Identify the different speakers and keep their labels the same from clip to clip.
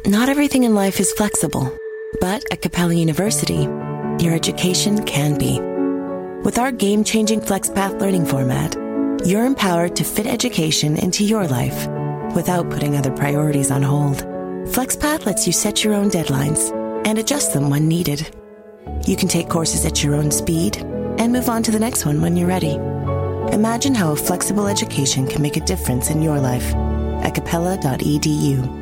Speaker 1: Not everything in life is flexible, but at Capella University, your education can be. With our game changing FlexPath learning format, you're empowered to fit education into your life without putting other priorities on hold. FlexPath lets you set your own deadlines and adjust them when needed. You can take courses at your own speed and move on to the next one when you're ready. Imagine how a flexible education can make a difference in your life at capella.edu.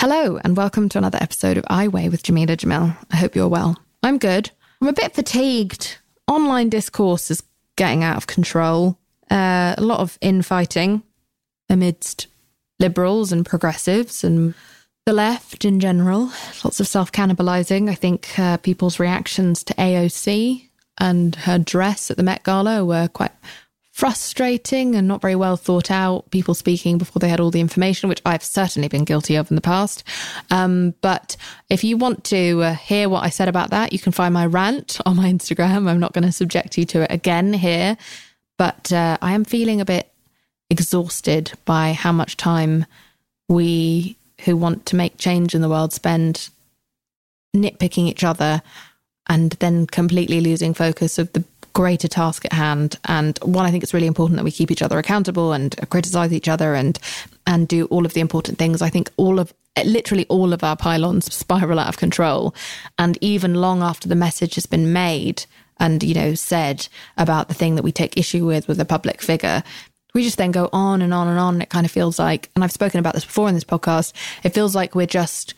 Speaker 2: Hello, and welcome to another episode of I Weigh with Jameela Jamil. I hope you're well. I'm good. I'm a bit fatigued. Online discourse is getting out of control. Uh, a lot of infighting amidst liberals and progressives and the left in general. Lots of self cannibalizing. I think uh, people's reactions to AOC and her dress at the Met Gala were quite frustrating and not very well thought out. People speaking before they had all the information, which I've certainly been guilty of in the past. Um, but if you want to uh, hear what I said about that, you can find my rant on my Instagram. I'm not going to subject you to it again here, but uh, I am feeling a bit exhausted by how much time we who want to make change in the world spend nitpicking each other and then completely losing focus of the greater task at hand. And one, I think it's really important that we keep each other accountable and criticize each other and and do all of the important things. I think all of literally all of our pylons spiral out of control. And even long after the message has been made and, you know, said about the thing that we take issue with with a public figure, we just then go on and on and on. It kind of feels like, and I've spoken about this before in this podcast, it feels like we're just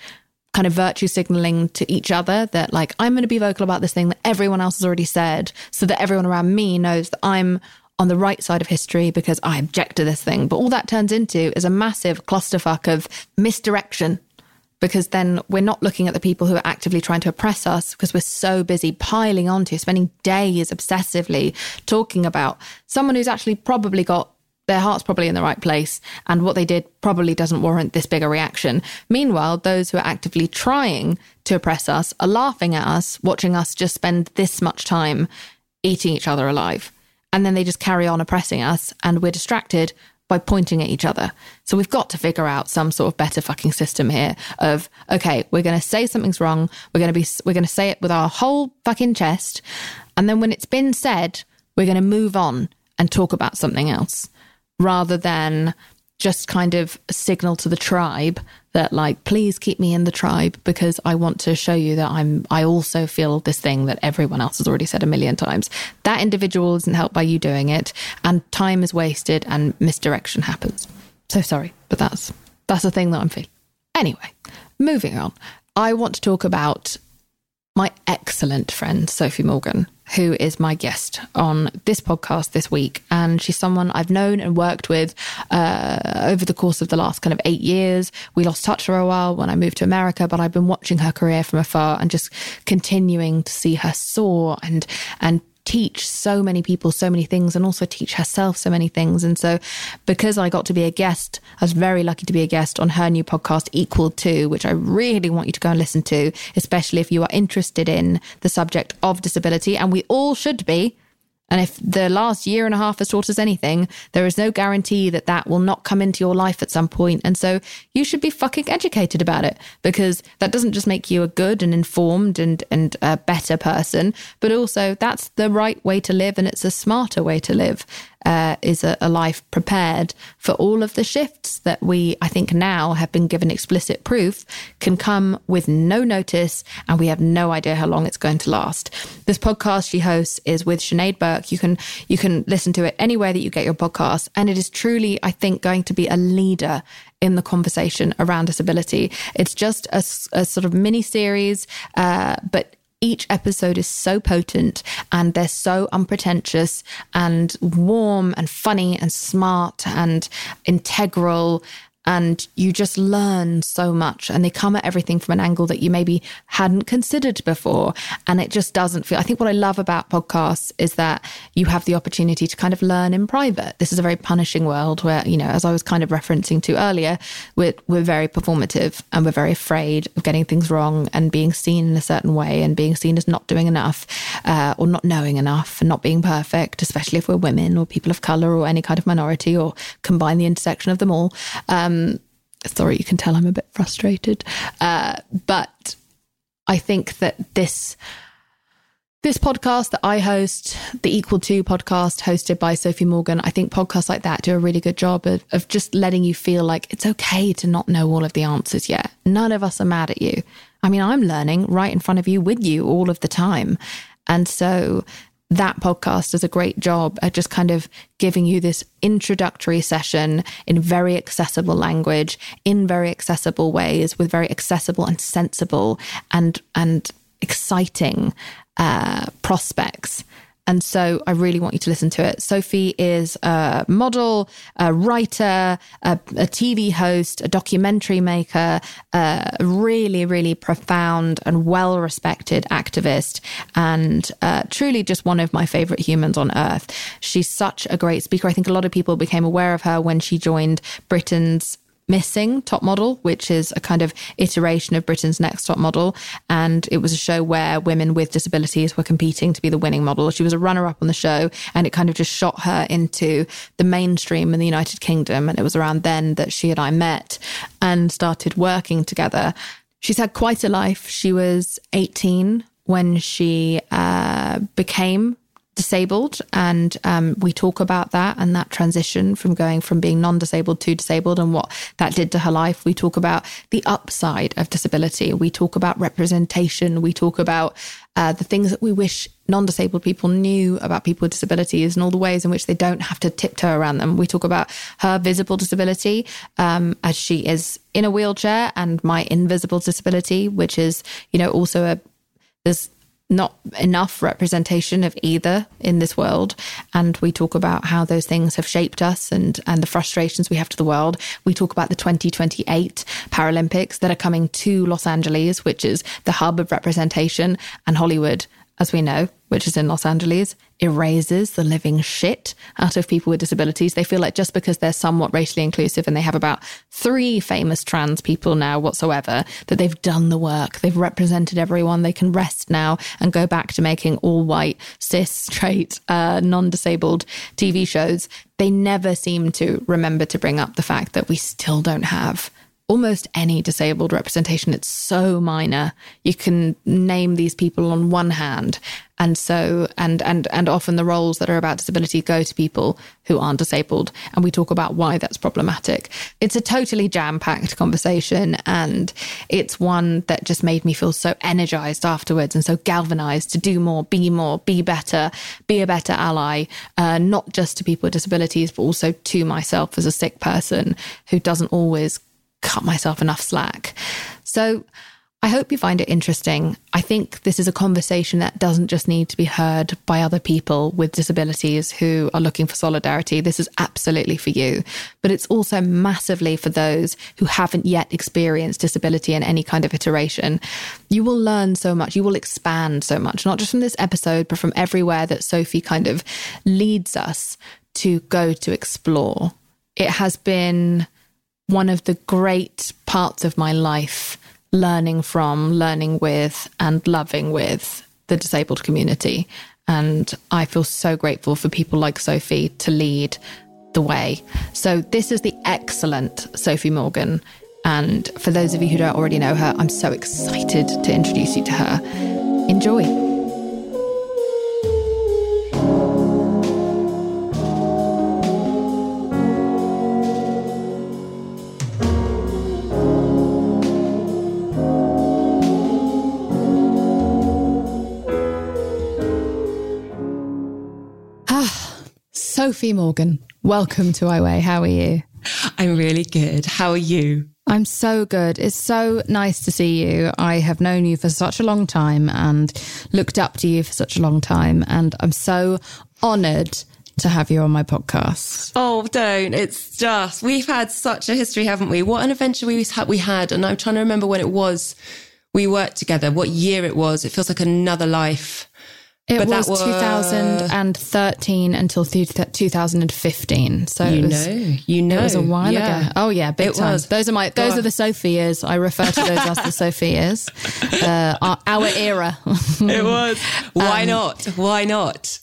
Speaker 2: kind of virtue signaling to each other that like I'm going to be vocal about this thing that everyone else has already said so that everyone around me knows that I'm on the right side of history because I object to this thing. But all that turns into is a massive clusterfuck of misdirection because then we're not looking at the people who are actively trying to oppress us because we're so busy piling onto, spending days obsessively talking about someone who's actually probably got their heart's probably in the right place and what they did probably doesn't warrant this bigger reaction. Meanwhile, those who are actively trying to oppress us are laughing at us, watching us just spend this much time eating each other alive. And then they just carry on oppressing us and we're distracted by pointing at each other. So we've got to figure out some sort of better fucking system here of okay, we're going to say something's wrong, we're going to be we're going to say it with our whole fucking chest, and then when it's been said, we're going to move on and talk about something else rather than just kind of signal to the tribe that like please keep me in the tribe because I want to show you that I'm I also feel this thing that everyone else has already said a million times. That individual isn't helped by you doing it and time is wasted and misdirection happens. So sorry, but that's that's the thing that I'm feeling. Anyway, moving on. I want to talk about my excellent friend Sophie Morgan who is my guest on this podcast this week. And she's someone I've known and worked with uh, over the course of the last kind of eight years. We lost touch for a while when I moved to America, but I've been watching her career from afar and just continuing to see her soar and and teach so many people so many things and also teach herself so many things. And so, because I got to be a guest, I was very lucky to be a guest on her new podcast, Equal To, which I really want you to go and listen to, especially if you are interested in the subject of disability. And we all should be. And if the last year and a half has taught us anything, there is no guarantee that that will not come into your life at some point. And so you should be fucking educated about it because that doesn't just make you a good and informed and, and a better person, but also that's the right way to live and it's a smarter way to live uh, is a, a, life prepared for all of the shifts that we, I think, now have been given explicit proof can come with no notice, and we have no idea how long it's going to last. This podcast she hosts is with Sinead Burke. You can you can listen to it anywhere that you get your podcast, and it is truly, I think, going to be a leader in the conversation around disability. It's just a, a sort of mini series, uh, but each episode is so potent and they're so unpretentious and warm and funny and smart and integral and you just learn so much and they come at everything from an angle that you maybe hadn't considered before and it just doesn't feel i think what i love about podcasts is that you have the opportunity to kind of learn in private. This is a very punishing world where you know as i was kind of referencing to earlier we're, we're very performative and we're very afraid of getting things wrong and being seen in a certain way and being seen as not doing enough uh, or not knowing enough and not being perfect especially if we're women or people of color or any kind of minority or combine the intersection of them all. Um, um, sorry, you can tell I'm a bit frustrated. Uh, but I think that this this podcast that I host, the Equal To podcast hosted by Sophie Morgan, I think podcasts like that do a really good job of, of just letting you feel like it's okay to not know all of the answers yet. None of us are mad at you. I mean, I'm learning right in front of you with you all of the time. And so that podcast does a great job at just kind of giving you this introductory session in very accessible language, in very accessible ways, with very accessible and sensible and and exciting uh, prospects and so I really want you to listen to it. Sophie is a model, a writer, a, a TV host, a documentary maker, a really, really profound and well respected activist, and uh, truly just one of my favorite humans on earth. She's such a great speaker. I think a lot of people became aware of her when she joined Britain's Missing Top Model, which is a kind of iteration of Britain's Next Top Model. And it was a show where women with disabilities were competing to be the winning model. She was a runner up on the show, and it kind of just shot her into the mainstream in the United Kingdom. And it was around then that she and I met and started working together. She's had quite a life. She was 18 when she uh, became disabled and um, we talk about that and that transition from going from being non-disabled to disabled and what that did to her life. We talk about the upside of disability. We talk about representation. We talk about uh, the things that we wish non-disabled people knew about people with disabilities and all the ways in which they don't have to tiptoe around them. We talk about her visible disability um, as she is in a wheelchair and my invisible disability which is you know also a there's not enough representation of either in this world. And we talk about how those things have shaped us and, and the frustrations we have to the world. We talk about the 2028 Paralympics that are coming to Los Angeles, which is the hub of representation, and Hollywood as we know, which is in Los Angeles, erases the living shit out of people with disabilities. They feel like just because they're somewhat racially inclusive and they have about three famous trans people now whatsoever, that they've done the work, they've represented everyone, they can rest now and go back to making all white, cis, straight, uh, non disabled TV shows. They never seem to remember to bring up the fact that we still don't have almost any disabled representation. It's so minor. You can name these people on one hand. And so, and, and, and often the roles that are about disability go to people who aren't disabled. And we talk about why that's problematic. It's a totally jam packed conversation. And it's one that just made me feel so energized afterwards and so galvanized to do more, be more, be better, be a better ally, uh, not just to people with disabilities, but also to myself as a sick person who doesn't always cut myself enough slack. So I hope you find it interesting. I think this is a conversation that doesn't just need to be heard by other people with disabilities who are looking for solidarity. This is absolutely for you, but it's also massively for those who haven't yet experienced disability in any kind of iteration. You will learn so much, you will expand so much, not just from this episode, but from everywhere that Sophie kind of leads us to go to explore. It has been one of the great parts of my life learning from, learning with, and loving with the disabled community. And I feel so grateful for people like Sophie to lead the way. So, this is the excellent Sophie Morgan. And for those of you who don't already know her, I'm so excited to introduce you to her. Enjoy. Sophie Morgan, welcome to I Weigh. How are you?
Speaker 3: I'm really good. How are you?
Speaker 2: I'm so good. It's so nice to see you. I have known you for such a long time and looked up to you for such a long time. And I'm so honored to have you on my podcast.
Speaker 3: Oh, don't. It's just, we've had such a history, haven't we? What an adventure we had, we had. And I'm trying to remember when it was we worked together, what year it was. It feels like another life.
Speaker 2: It
Speaker 3: But that
Speaker 2: was,
Speaker 3: was-
Speaker 2: 2013 until th- 2015. So
Speaker 3: You
Speaker 2: was,
Speaker 3: know, you know.
Speaker 2: It was a while
Speaker 3: Yeah.
Speaker 2: ago. Oh yeah, big
Speaker 3: It
Speaker 2: time.
Speaker 3: was.
Speaker 2: Those are my those
Speaker 3: God.
Speaker 2: are the Sophie years. I refer to those as the Sophie years. Uh, our, our era.
Speaker 3: It was. Why not? Why not?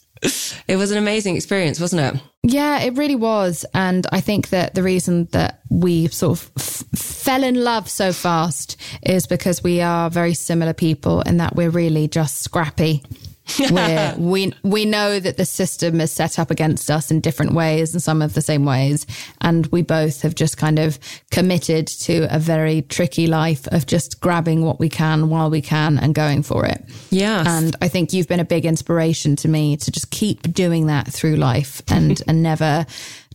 Speaker 3: It was an amazing experience, wasn't it?
Speaker 2: Yeah, it really was. And I think that the reason that we sort of f- fell in love so fast is because we are very similar people in that we're really just scrappy. We're, we we know that the system is set up against us in different ways and some of the same ways, and we both have just kind of committed to a very tricky life of just grabbing what we can while we can and going for it.
Speaker 3: Yes.
Speaker 2: And I think you've been a big inspiration to me to just keep doing that through life and and never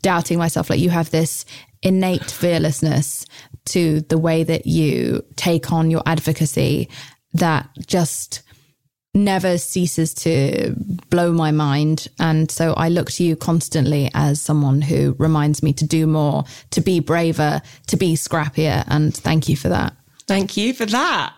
Speaker 2: doubting myself. Like you have this innate fearlessness to the way that you take on your advocacy that just never ceases to blow my mind. And so I look to you constantly as someone who reminds me to do more, to be braver, to be scrappier. And thank you for that.
Speaker 3: Thank you for that.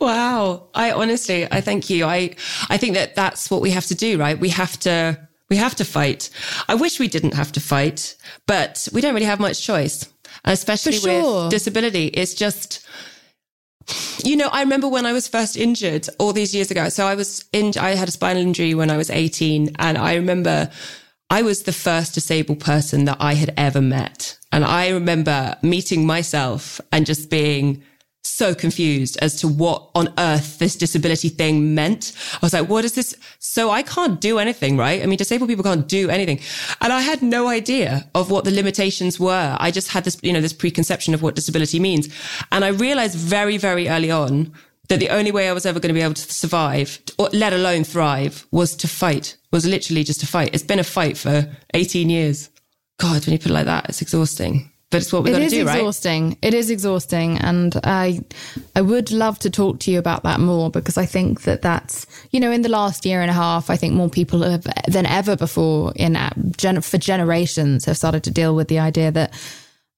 Speaker 3: Wow. I honestly, I thank you. I, I think that that's what we have to do, right? We have to, we have to fight. I wish we didn't have to fight, but we don't really have much choice, especially
Speaker 2: sure.
Speaker 3: with disability. It's just, you know, I remember when I was first injured all these years ago. So I was in, I had a spinal injury when I was 18 and I remember I was the first disabled person that I had ever met. And I remember meeting myself and just being so confused as to what on earth this disability thing meant. I was like, what is this? So I can't do anything, right? I mean, disabled people can't do anything. And I had no idea of what the limitations were. I just had this, you know, this preconception of what disability means. And I realized very, very early on that the only way I was ever going to be able to survive, or let alone thrive, was to fight, was literally just to fight. It's been a fight for 18 years. God, when you put it like that, it's exhausting. But it's what we've got to
Speaker 2: is
Speaker 3: do, right?
Speaker 2: exhausting. It is exhausting, and I, I would love to talk to you about that more because I think that that's you know in the last year and a half, I think more people have than ever before in uh, gen- for generations have started to deal with the idea that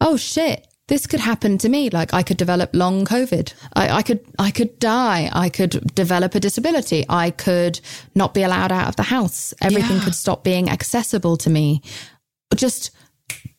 Speaker 2: oh shit. This could happen to me. Like I could develop long COVID. I, I could, I could die. I could develop a disability. I could not be allowed out of the house. Everything
Speaker 3: Yeah.
Speaker 2: could stop being accessible to me. Just,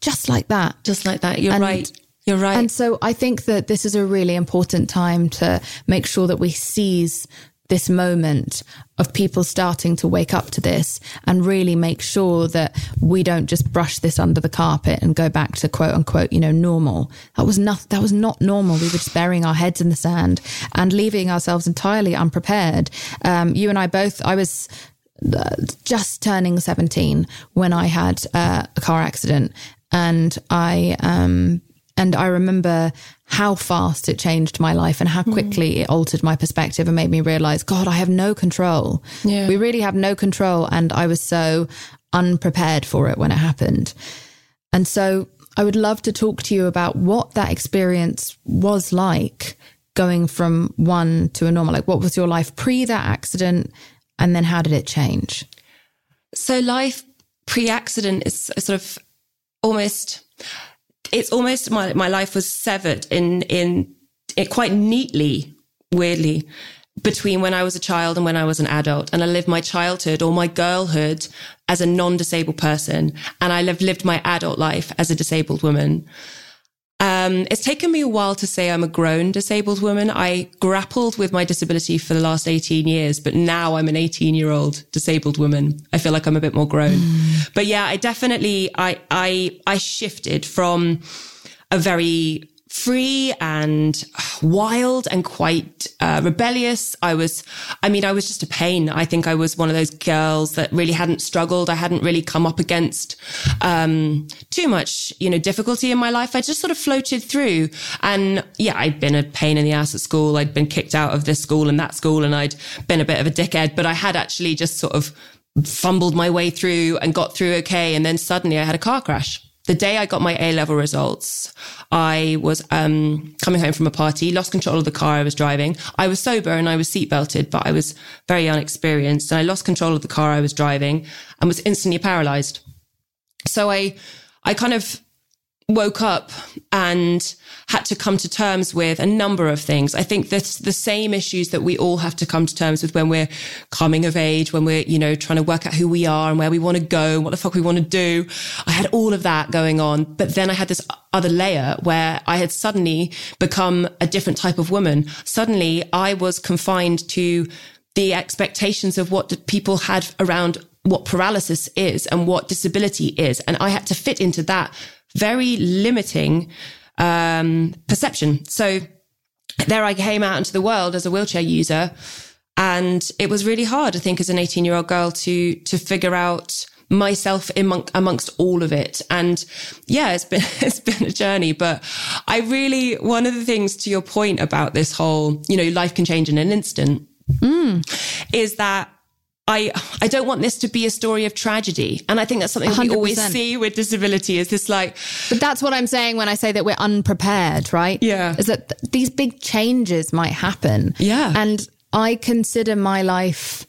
Speaker 2: just like that.
Speaker 3: Just like that. You're
Speaker 2: And-
Speaker 3: right. You're right.
Speaker 2: And so I think that this is a really important time to make sure that we seize this moment of people starting to wake up to this and really make sure that we don't just brush this under the carpet and go back to quote unquote, you know, normal. That was not, that was not normal. We were just burying our heads in the sand and leaving ourselves entirely unprepared. Um, you and I both, I was, uh, just turning 17 when I had uh, a car accident. And I, um, and I remember how fast it changed my life and how quickly it altered my perspective and made me realize, God, I have no control.
Speaker 3: Yeah.
Speaker 2: We really have no control. And I was so unprepared for it when it happened. And so I would love to talk to you about what that experience was like going from one to a normal. Like, what was your life pre that accident? And then how did it change?
Speaker 3: so life pre-accident is a sort of almost it's almost my my life was severed in in it quite neatly weirdly between when I was a child and when I was an adult. And I lived my childhood or my girlhood as a non-disabled person. And I lived lived my adult life as a disabled woman um, it's taken me a while to say I'm a grown disabled woman. I grappled with my disability for the last 18 years, but now I'm an 18 year old disabled woman. I feel like I'm a bit more grown. But yeah, I definitely, I, I, I shifted from a very free and wild and quite uh, rebellious. I was, I mean, I was just a pain. I think I was one of those girls that really hadn't struggled. I hadn't really come up against um, too much, you know, difficulty in my life. I just sort of floated through. And yeah, I'd been a pain in the ass at school. I'd been kicked out of this school and that school, and I'd been a bit of a dickhead. But I had actually just sort of fumbled my way through and got through okay. And then suddenly I had a car crash. The day I got my A level results, I was um, coming home from a party, lost control of the car I was driving. I was sober and I was seatbelted, but I was very unexperienced. And I lost control of the car I was driving and was instantly paralyzed. So I, I kind of woke up and had to come to terms with a number of things. I think that's the same issues that we all have to come to terms with when we're coming of age, when we're, you know, trying to work out who we are and where we want to go and what the fuck we want to do. I had all of that going on. But then I had this other layer where I had suddenly become a different type of woman. Suddenly I was confined to the expectations of what people had around what paralysis is and what disability is. And I had to fit into that very limiting um, perception. So there I came out into the world as a wheelchair user. And it was really hard, I think, as an 18 year old girl to, to figure out myself among, amongst all of it. And yeah, it's been, it's been a journey, but I really, one of the things to your point about this whole, you know, life can change in an instant mm. is that I I don't want this to be a story of tragedy. And I think that's something 100%. we always see with disability is this like
Speaker 2: But that's what I'm saying when I say that we're unprepared, right?
Speaker 3: Yeah.
Speaker 2: Is that th- these big changes might happen.
Speaker 3: Yeah.
Speaker 2: And I consider my life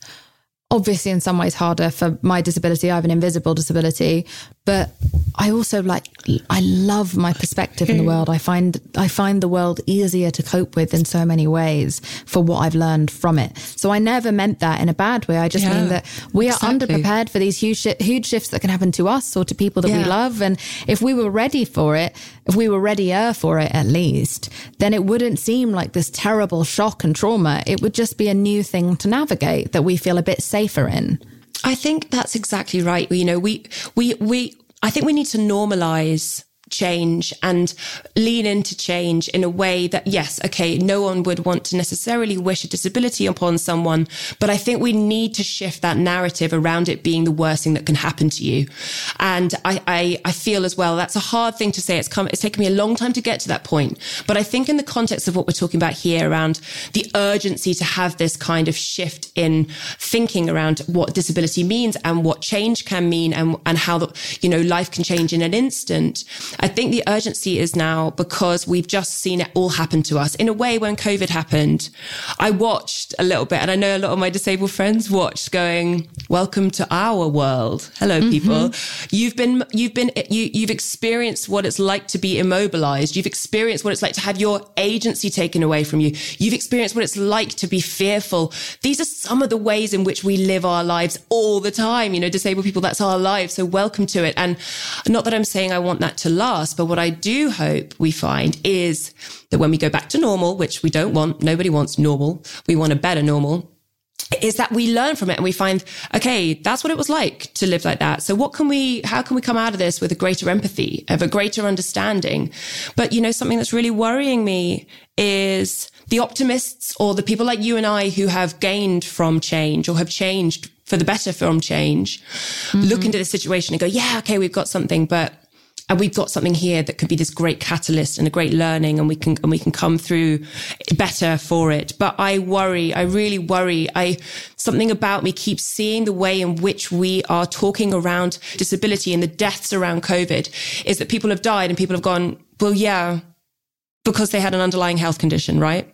Speaker 2: obviously in some ways harder for my disability. I have an invisible disability, but I also like I love my perspective in the world. I find I find the world easier to cope with in so many ways for what I've learned from it. So I never meant that in a bad way. I just yeah, mean that we are exactly. underprepared for these huge huge shifts that can happen to us or to people that yeah. we love. And if we were ready for it, if we were readier for it at least, then it wouldn't seem like this terrible shock and trauma. It would just be a new thing to navigate that we feel a bit safer in.
Speaker 3: I think that's exactly right. You know, we, we, we, I think we need to normalize change and lean into change in a way that, yes, okay, no one would want to necessarily wish a disability upon someone, but I think we need to shift that narrative around it being the worst thing that can happen to you. And I, I, I feel as well, that's a hard thing to say. It's come, it's taken me a long time to get to that point. But I think in the context of what we're talking about here around the urgency to have this kind of shift in thinking around what disability means and what change can mean and, and how the, you know, life can change in an instant. I think the urgency is now because we've just seen it all happen to us. In a way, when COVID happened, I watched a little bit and I know a lot of my disabled friends watched going, welcome to our world. Hello, mm-hmm. people. You've been, you've been, you, you've experienced what it's like to be immobilized. You've experienced what it's like to have your agency taken away from you. You've experienced what it's like to be fearful. These are some of the ways in which we live our lives all the time. You know, disabled people, that's our lives. So welcome to it. And not that I'm saying I want that to last but what I do hope we find is that when we go back to normal, which we don't want, nobody wants normal. We want a better normal is that we learn from it and we find, okay, that's what it was like to live like that. So what can we, how can we come out of this with a greater empathy, of a greater understanding? But, you know, something that's really worrying me is the optimists or the people like you and I who have gained from change or have changed for the better from change, mm-hmm. look into the situation and go, yeah, okay, we've got something, but and we've got something here that could be this great catalyst and a great learning and we can and we can come through better for it. But i worry i really worry. I something about me keeps seeing the way in which we are talking around disability and the deaths around covid is that people have died and people have gone well yeah because they had an underlying health condition right?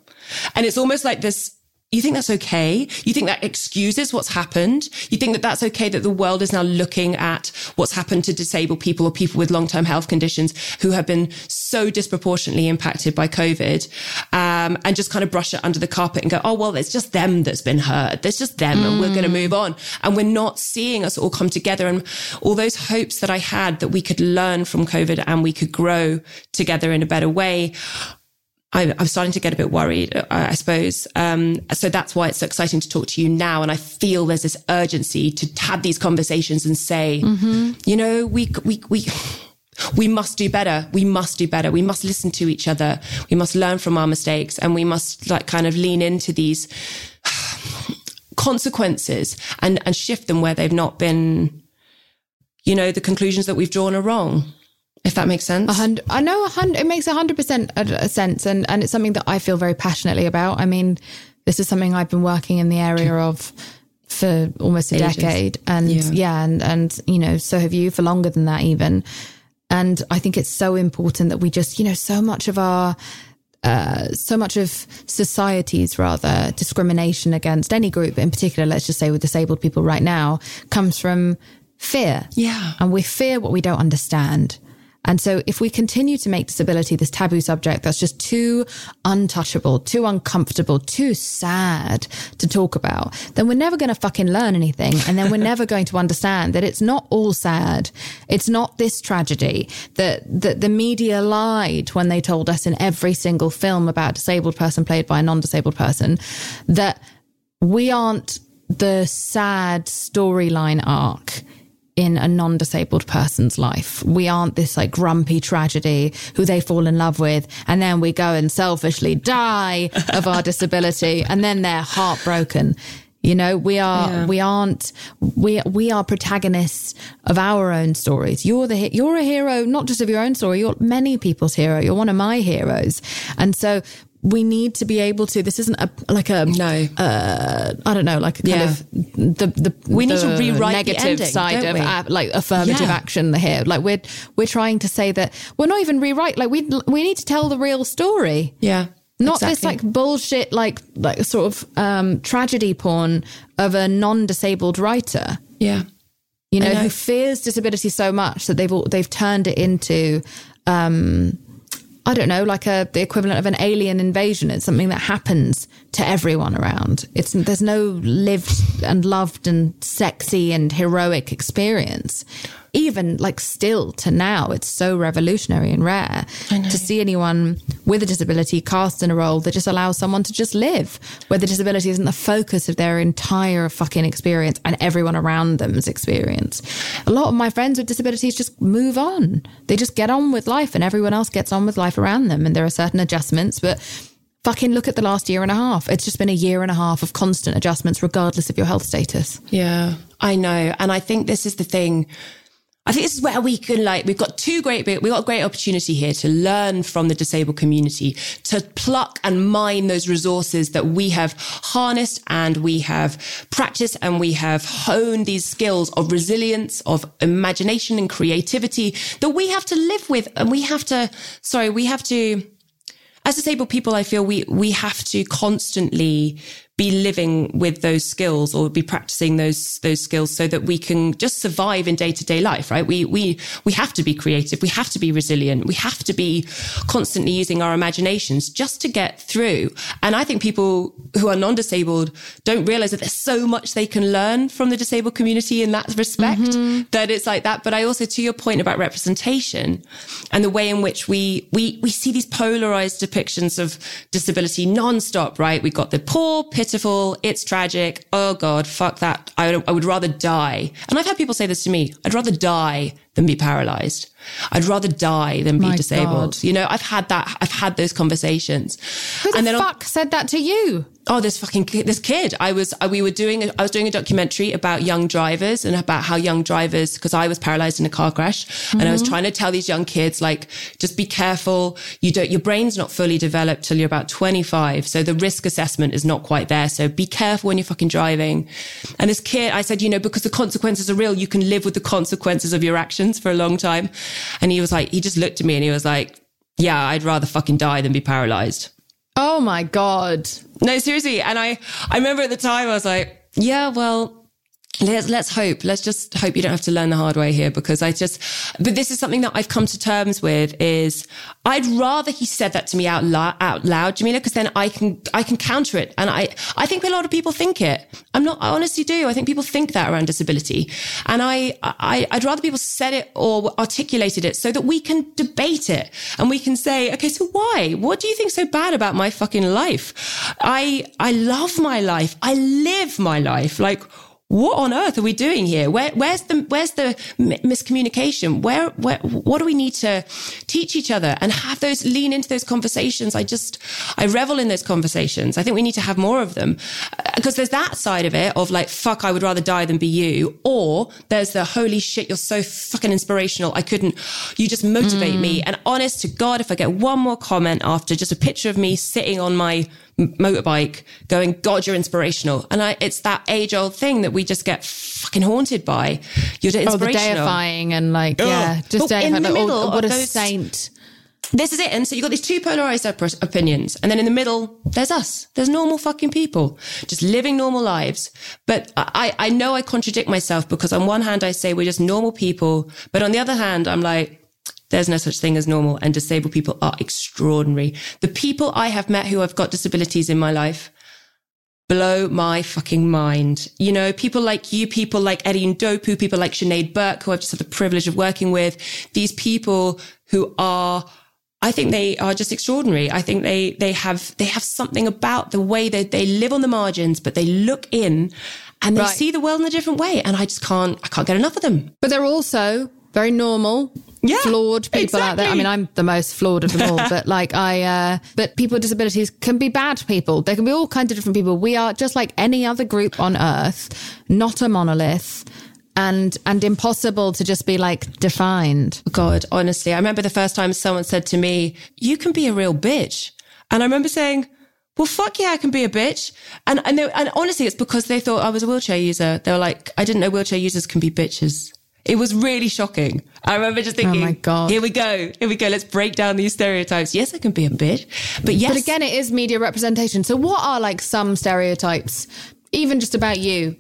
Speaker 3: And it's almost like this you think that's okay? You think that excuses what's happened? You think that that's okay that the world is now looking at what's happened to disabled people or people with long-term health conditions who have been so disproportionately impacted by COVID, um, and just kind of brush it under the carpet and go, oh, well, it's just them that's been hurt. There's just them mm. and we're going to move on. And we're not seeing us all come together. And all those hopes that I had that we could learn from COVID and we could grow together in a better way I, am starting to get a bit worried, uh, I suppose. Um, so that's why it's so exciting to talk to you now. And I feel there's this urgency to have these conversations and say, mm-hmm. you know, we, we, we, we must do better. We must do better. We must listen to each other. We must learn from our mistakes and we must like kind of lean into these consequences and, and shift them where they've not been, you know, the conclusions that we've drawn are wrong if that makes sense.
Speaker 2: Hundred, I know a hundred, it makes a hundred percent a sense. And, and it's something that I feel very passionately about. I mean, this is something I've been working in the area of for almost a Ages. decade. And yeah. yeah, and, and, you know, so have you for longer than that even. And I think it's so important that we just, you know, so much of our, uh, so much of society's rather discrimination against any group in particular, let's just say with disabled people right now, comes from fear.
Speaker 3: Yeah.
Speaker 2: And we fear what we don't understand. And so if we continue to make disability this taboo subject that's just too untouchable, too uncomfortable, too sad to talk about, then we're never going to fucking learn anything. And then we're never going to understand that it's not all sad. It's not this tragedy that, that the media lied when they told us in every single film about a disabled person played by a non-disabled person that we aren't the sad storyline arc in a non-disabled person's life. We aren't this like grumpy tragedy who they fall in love with and then we go and selfishly die of our disability and then they're heartbroken. You know, we are
Speaker 3: Yeah.
Speaker 2: we aren't we we are protagonists of our own stories. You're the he- you're a hero not just of your own story, you're many people's hero. You're one of my heroes. And so we need to be able to this isn't a like a
Speaker 3: No.
Speaker 2: I don't know, like a kind
Speaker 3: Yeah.
Speaker 2: of the the
Speaker 3: We need to
Speaker 2: the
Speaker 3: rewrite the
Speaker 2: negative
Speaker 3: ending,
Speaker 2: side of uh, like affirmative
Speaker 3: Yeah.
Speaker 2: action here. Like we're we're trying to say that we're not even rewrite. Like we we need to tell the real story.
Speaker 3: Yeah.
Speaker 2: Not this like bullshit, like like sort of um, tragedy porn of a non-disabled writer.
Speaker 3: Yeah.
Speaker 2: You know,
Speaker 3: know.
Speaker 2: who fears disability so much that they've all, they've turned it into, um, I don't know, like a the equivalent of an alien invasion. It's something that happens to everyone around. It's there's no lived and loved and sexy and heroic experience. Even like still to now, it's so revolutionary and rare to see anyone with a disability cast in a role that just allows someone to just live, where the disability isn't the focus of their entire fucking experience and everyone around them's experience. A lot of my friends with disabilities just move on. They just get on with life and everyone else gets on with life around them. And there are certain adjustments, but fucking look at the last year and a half. It's just been a year and a half of constant adjustments, regardless of your health status.
Speaker 3: Yeah, I know. And I think this is the thing. I think this is where we can like, we've got two great, we've got a great opportunity here to learn from the disabled community, to pluck and mine those resources that we have harnessed and we have practiced and we have honed these skills of resilience, of imagination and creativity that we have to live with. And we have to, sorry, we have to, as disabled people, I feel we we have to constantly be living with those skills or be practicing those those skills so that we can just survive in day to day life. Right? We we we have to be creative. We have to be resilient. We have to be constantly using our imaginations just to get through. And I think people who are non disabled don't realize that there's so much they can learn from the disabled community in that respect. Mm-hmm. That it's like that. But I also, to your point about representation and the way in which we we we see these polarized depictions of disability non-stop right? We got the poor, pitiful, it's tragic. Oh God, fuck that. I would, I would rather die. And I've had people say this to me. I'd rather die than be paralyzed. I'd rather die than be
Speaker 2: My
Speaker 3: disabled.
Speaker 2: God.
Speaker 3: You know, I've had that. I've had those conversations.
Speaker 2: Who the
Speaker 3: and then on-
Speaker 2: fuck said that to you?
Speaker 3: Oh this fucking kid, this kid. I was we were doing a, i was doing a documentary about young drivers and about how young drivers because i was paralyzed in a car crash. And i was mm-hmm. trying to tell these young kids like just be careful. You don't your brain's not fully developed till you're about 25 so the risk assessment is not quite there. So be careful when you're fucking driving. And this kid i said you know because the consequences are real you can live with the consequences of your actions for a long time. And he was like he just looked at me and he was like yeah i'd rather fucking die than be paralyzed.
Speaker 2: Oh my God.
Speaker 3: No, seriously. And I, I remember at the time I was like, yeah, well, let's, let's hope. Let's just hope you don't have to learn the hard way here because I just, but this is something that I've come to terms with is I'd rather he said that to me out loud, out loud, Jameela, because then I can, I can counter it. And I, I think a lot of people think it. I'm not, I honestly do. I think people think that around disability. And I, I, I'd rather people said it or articulated it so that we can debate it and we can say, okay, so why? What do you think so bad about my fucking life? I, I love my life. I live my life. Like, what on earth are we doing here? Where, where's the where's the miscommunication? Where, where what do we need to teach each other and have those lean into those conversations? I just I revel in those conversations. I think we need to have more of them uh, because there's that side of it of like fuck, I would rather die than be you, or there's the holy shit, you're so fucking inspirational. I couldn't. You just motivate me. Mm. And honest to God, if I get one more comment after just a picture of me sitting on my motorbike going, God, you're inspirational. And I, it's that age old thing that we just get fucking haunted by. You're inspirational.
Speaker 2: Oh, the deifying and like, yeah, just
Speaker 3: But in the
Speaker 2: Like, oh,
Speaker 3: middle
Speaker 2: what a
Speaker 3: those-
Speaker 2: saint.
Speaker 3: this is it. And so you've got these two polarized opinions. And then in the middle, there's us. There's normal fucking people just living normal lives. But I, I know I contradict myself because on one hand, I say we're just normal people. But on the other hand, I'm like, there's no such thing as normal and disabled people are extraordinary. The people I have met who have got disabilities in my life blow my fucking mind. You know, people like you, people like Eddie Ndopu, people like Sinead Burke, who I've just had the privilege of working with. These people who are I think they are just extraordinary. I think they they have they have something about the way that they live on the margins, but they look in and they right. see the world in a different way. And I just can't I can't get enough of them.
Speaker 2: But they're also very normal, yeah, flawed people exactly. out there. I mean, I'm the most flawed of them all, but like I, uh, but people with disabilities can be bad people. They can be all kinds of different people. We are just like any other group on earth, not a monolith and and impossible to just be like defined.
Speaker 3: God, honestly, I remember the first time someone said to me, "You can be a real bitch," and I remember saying. Well, fuck yeah, I can be a bitch. And, and, they, and honestly, it's because they thought I was a wheelchair user. They were like, I didn't know wheelchair users can be bitches. It was really shocking. I remember just thinking, oh my God. here we go. Here we go. Let's break down these stereotypes. Yes, I can be a bitch, but yes.
Speaker 2: But again, it is media representation. So what are like some stereotypes, even just about you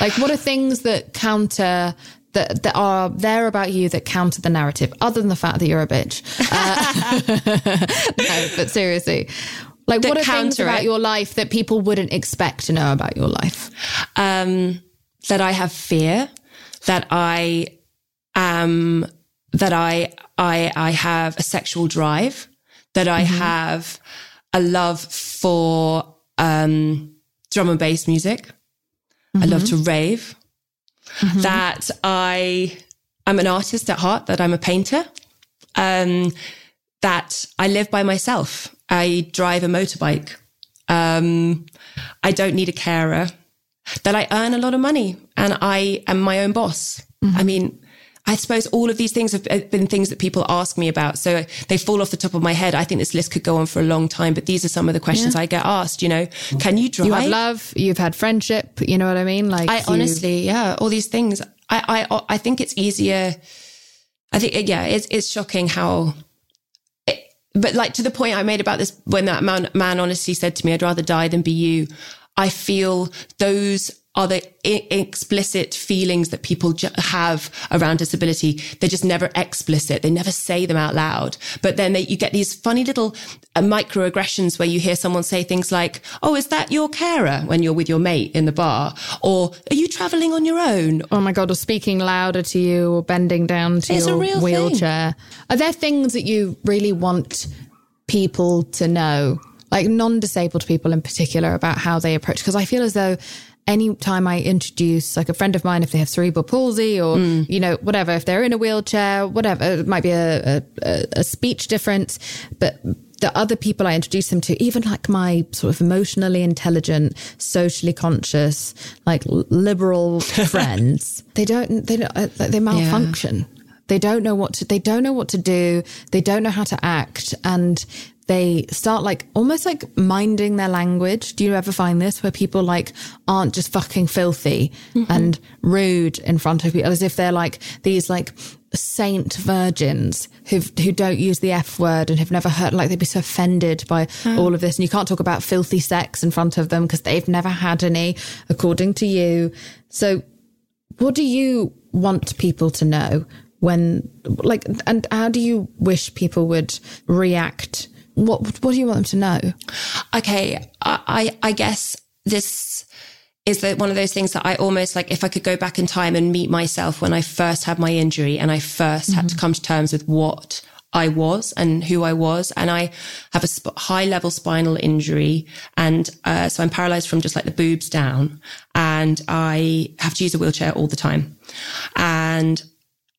Speaker 2: like, what are things that counter that, that are there about you that counter the narrative, other than the fact that you're a bitch? Uh, no, but seriously, like, what are things about it? your life that people wouldn't expect to know about your life?
Speaker 3: Um, that I have fear, that I am, that I, I, I have a sexual drive, that I mm-hmm. have a love for, um, drum and bass music Mm-hmm. I love to mm-hmm. rave. Mm-hmm. That I I'm an artist at heart. That I'm a painter. Um, that I live by myself. I drive a motorbike. Um, I don't need a carer. That I earn a lot of money and I am my own boss. Mm-hmm. I mean, I suppose all of these things have been things that people ask me about. So they fall off the top of my head. I think this list could go on for a long time, but these are some of the questions yeah. I get asked. You know, can you drive?
Speaker 2: You have love. You've had friendship. You know what I mean?
Speaker 3: Like, I you... honestly, yeah, all these things. I, I, I think it's easier. I think, yeah, it's, it's shocking how, it, but like to the point I made about this, when that man, man honestly said to me, I'd rather die than be you. I feel those are the explicit feelings that people ju- have around disability. They're just never explicit. They never say them out loud. But then they, you get these funny little uh, microaggressions where you hear someone say things like, Oh, is that your carer when you're with your mate in the bar? Or are you traveling on your own?
Speaker 2: Oh my God. Or speaking louder to you or bending down to it's your wheelchair. Thing. Are there things that you really want people to know? Like non disabled people in particular about how they approach? Because I feel as though anytime I introduce like a friend of mine, if they have cerebral palsy or, mm. you know, whatever, if they're in a wheelchair, whatever, it might be a, a, a speech difference, but the other people I introduce them to, even like my sort of emotionally intelligent, socially conscious, like liberal friends, they don't, they don't, uh, they malfunction. Yeah. They don't know what to, they don't know what to do. They don't know how to act. And they start like almost like minding their language. Do you ever find this where people like aren't just fucking filthy mm-hmm. and rude in front of people as if they're like these like saint virgins who who don't use the F word and have never heard like they'd be so offended by oh. all of this and you can't talk about filthy sex in front of them because they've never had any according to you. So what do you want people to know when like and how do you wish people would react what What do you want them to know?
Speaker 3: Okay, I I guess this is that one of those things that I almost like if I could go back in time and meet myself when I first had my injury and I 1st mm-hmm. had to mm-hmm. come to terms with what I was and who I was. And I have a sp- high level spinal injury. And uh, so I'm paralyzed from just like the boobs down. And I have to use a wheelchair all the time. And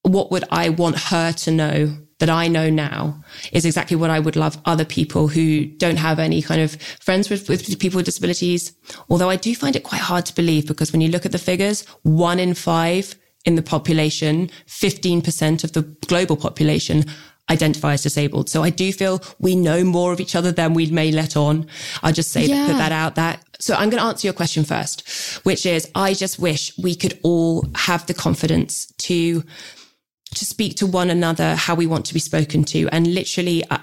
Speaker 3: what would I want her to know that I know now is exactly what I would love other people who don't have any kind of friends with, with people with disabilities. Although I do find it quite hard to believe because when you look at the figures, one in five in the population, 15% of the global population identify as disabled. So I do feel we know more of each other than we may let on. I'll just say yeah. that, put that out that. So I'm going to answer your question first, which is I just wish we could all have the confidence to to speak to one another how we want to be spoken to. And literally, uh,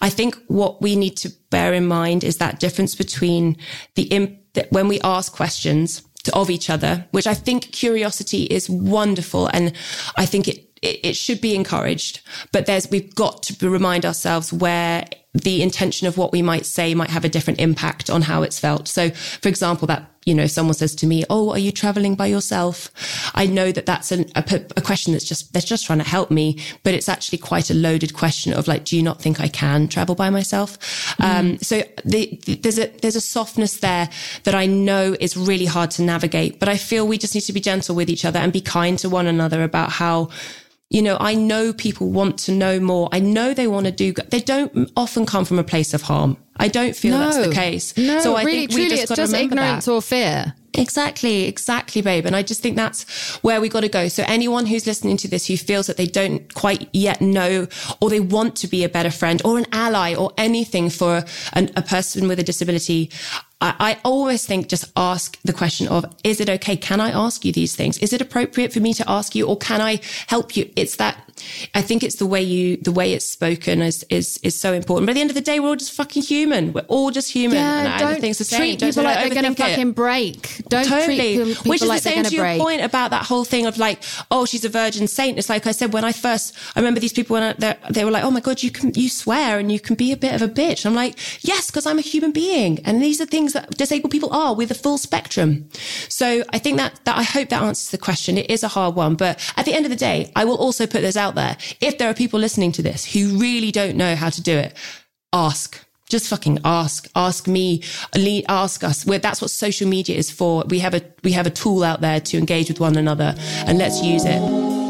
Speaker 3: I think what we need to bear in mind is that difference between the, imp- when we ask questions of each other, which I think curiosity is wonderful. And I think it, it, it should be encouraged, but there's, we've got to remind ourselves where the intention of what we might say might have a different impact on how it's felt. So, for example, that, you know, someone says to me, Oh, are you traveling by yourself? I know that that's an, a, a, question that's just, they're just trying to help me, but it's actually quite a loaded question of like, do you not think I can travel by myself? Mm. Um, so the, the, there's a, there's a softness there that I know is really hard to navigate, but I feel we just need to be gentle with each other and be kind to one another about how you know, I know people want to know more. I know they want to do, they don't often come from a place of harm. I don't feel no, that's the case.
Speaker 2: No, so I really, think we truly, just it's just ignorance that. or fear.
Speaker 3: Exactly, exactly, babe. And I just think that's where we got to go. So anyone who's listening to this who feels that they don't quite yet know or they want to be a better friend or an ally or anything for an, a person with a disability, I, I always think just ask the question of, is it okay? Can I ask you these things? Is it appropriate for me to ask you or can I help you? It's that, I think it's the way you, the way it's spoken is, is, is so important. But at the end of the day, we're all just fucking human. We're all just human.
Speaker 2: Yeah, and don't things the treat same. people don't like they're going to fucking break. Don't
Speaker 3: totally.
Speaker 2: treat people
Speaker 3: Which is
Speaker 2: like
Speaker 3: the same to your
Speaker 2: break.
Speaker 3: point about that whole thing of like, oh, she's a virgin saint. It's like I said, when I first, I remember these people when I, they were like, oh my God, you can, you swear and you can be a bit of a bitch. I'm like, yes, because I'm a human being. And these are things that disabled people are with a full spectrum. So I think that, that I hope that answers the question. It is a hard one, but at the end of the day, I will also put this out there. If there are people listening to this who really don't know how to do it, ask. Just fucking ask, ask me, ask us. We're, that's what social media is for. We have a, we have a tool out there to engage with one another and let's use it.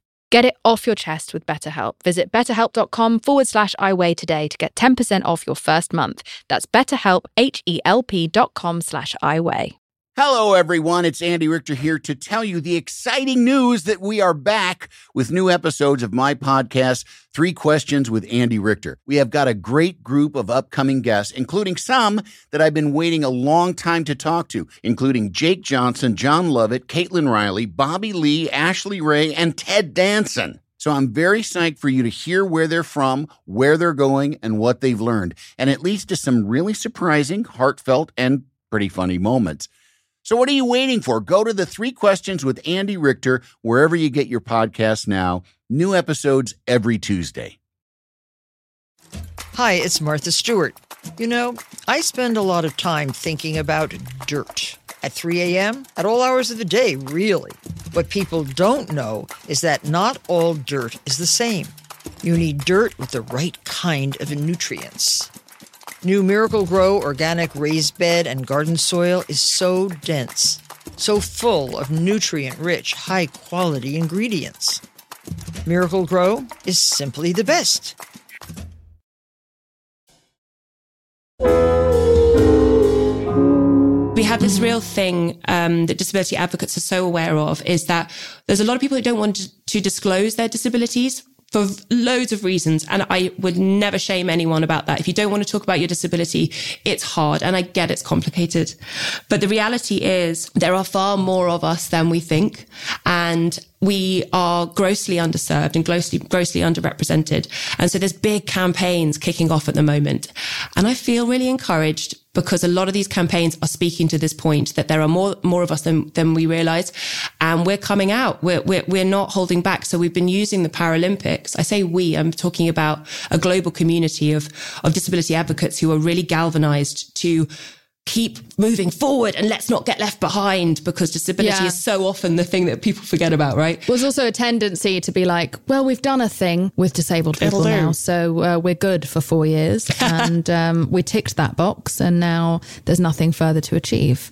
Speaker 2: Get it off your chest with BetterHelp. Visit betterhelp.com forward slash iWeigh today to get 10% off your first month. That's betterhelp, H-E-L-P dot com slash iWeigh.
Speaker 4: Hello, everyone. It's Andy Richter here to tell you the exciting news that we are back with new episodes of my podcast, Three Questions with Andy Richter. We have got a great group of upcoming guests, including some that I've been waiting a long time to talk to, including Jake Johnson, Jon Lovett, Caitlin Riley, Bobby Lee, Ashley Ray, and Ted Danson. So I'm very psyched for you to hear where they're from, where they're going, and what they've learned, and it leads to some really surprising, heartfelt, and pretty funny moments. So, what are you waiting for? Go to the three questions with Andy Richter wherever you get your podcasts now. New episodes every Tuesday.
Speaker 5: Hi, it's Martha Stewart. You know, I spend a lot of time thinking about dirt at 3 a.m., at all hours of the day, really. What people don't know is that not all dirt is the same. You need dirt with the right kind of nutrients. New Miracle-Gro organic raised bed and garden soil is so dense, so full of nutrient rich, high quality ingredients. Miracle-Gro is simply the best.
Speaker 3: we have this real thing um, that disability advocates are so aware of is that there's a lot of people who don't want to, to disclose their disabilities for loads of reasons. And I would never shame anyone about that. If you don't want to talk about your disability, it's hard. And I get it's complicated. But the reality is there are far more of us than we think. And we are grossly underserved and grossly, grossly underrepresented. And so there's big campaigns kicking off at the moment. And I feel really encouraged because a lot of these campaigns are speaking to this point that there are more more of us than than we realize and we're coming out we're, we're we're not holding back so we've been using the paralympics i say we i'm talking about a global community of of disability advocates who are really galvanized to keep moving forward and let's not get left behind because disability
Speaker 2: Yeah.
Speaker 3: is so often the thing that people forget about right
Speaker 2: There's also a tendency to be like, well, we've done a thing with disabled people now, so uh, we're good for four years, and um, we ticked that box, and now there's nothing further to achieve.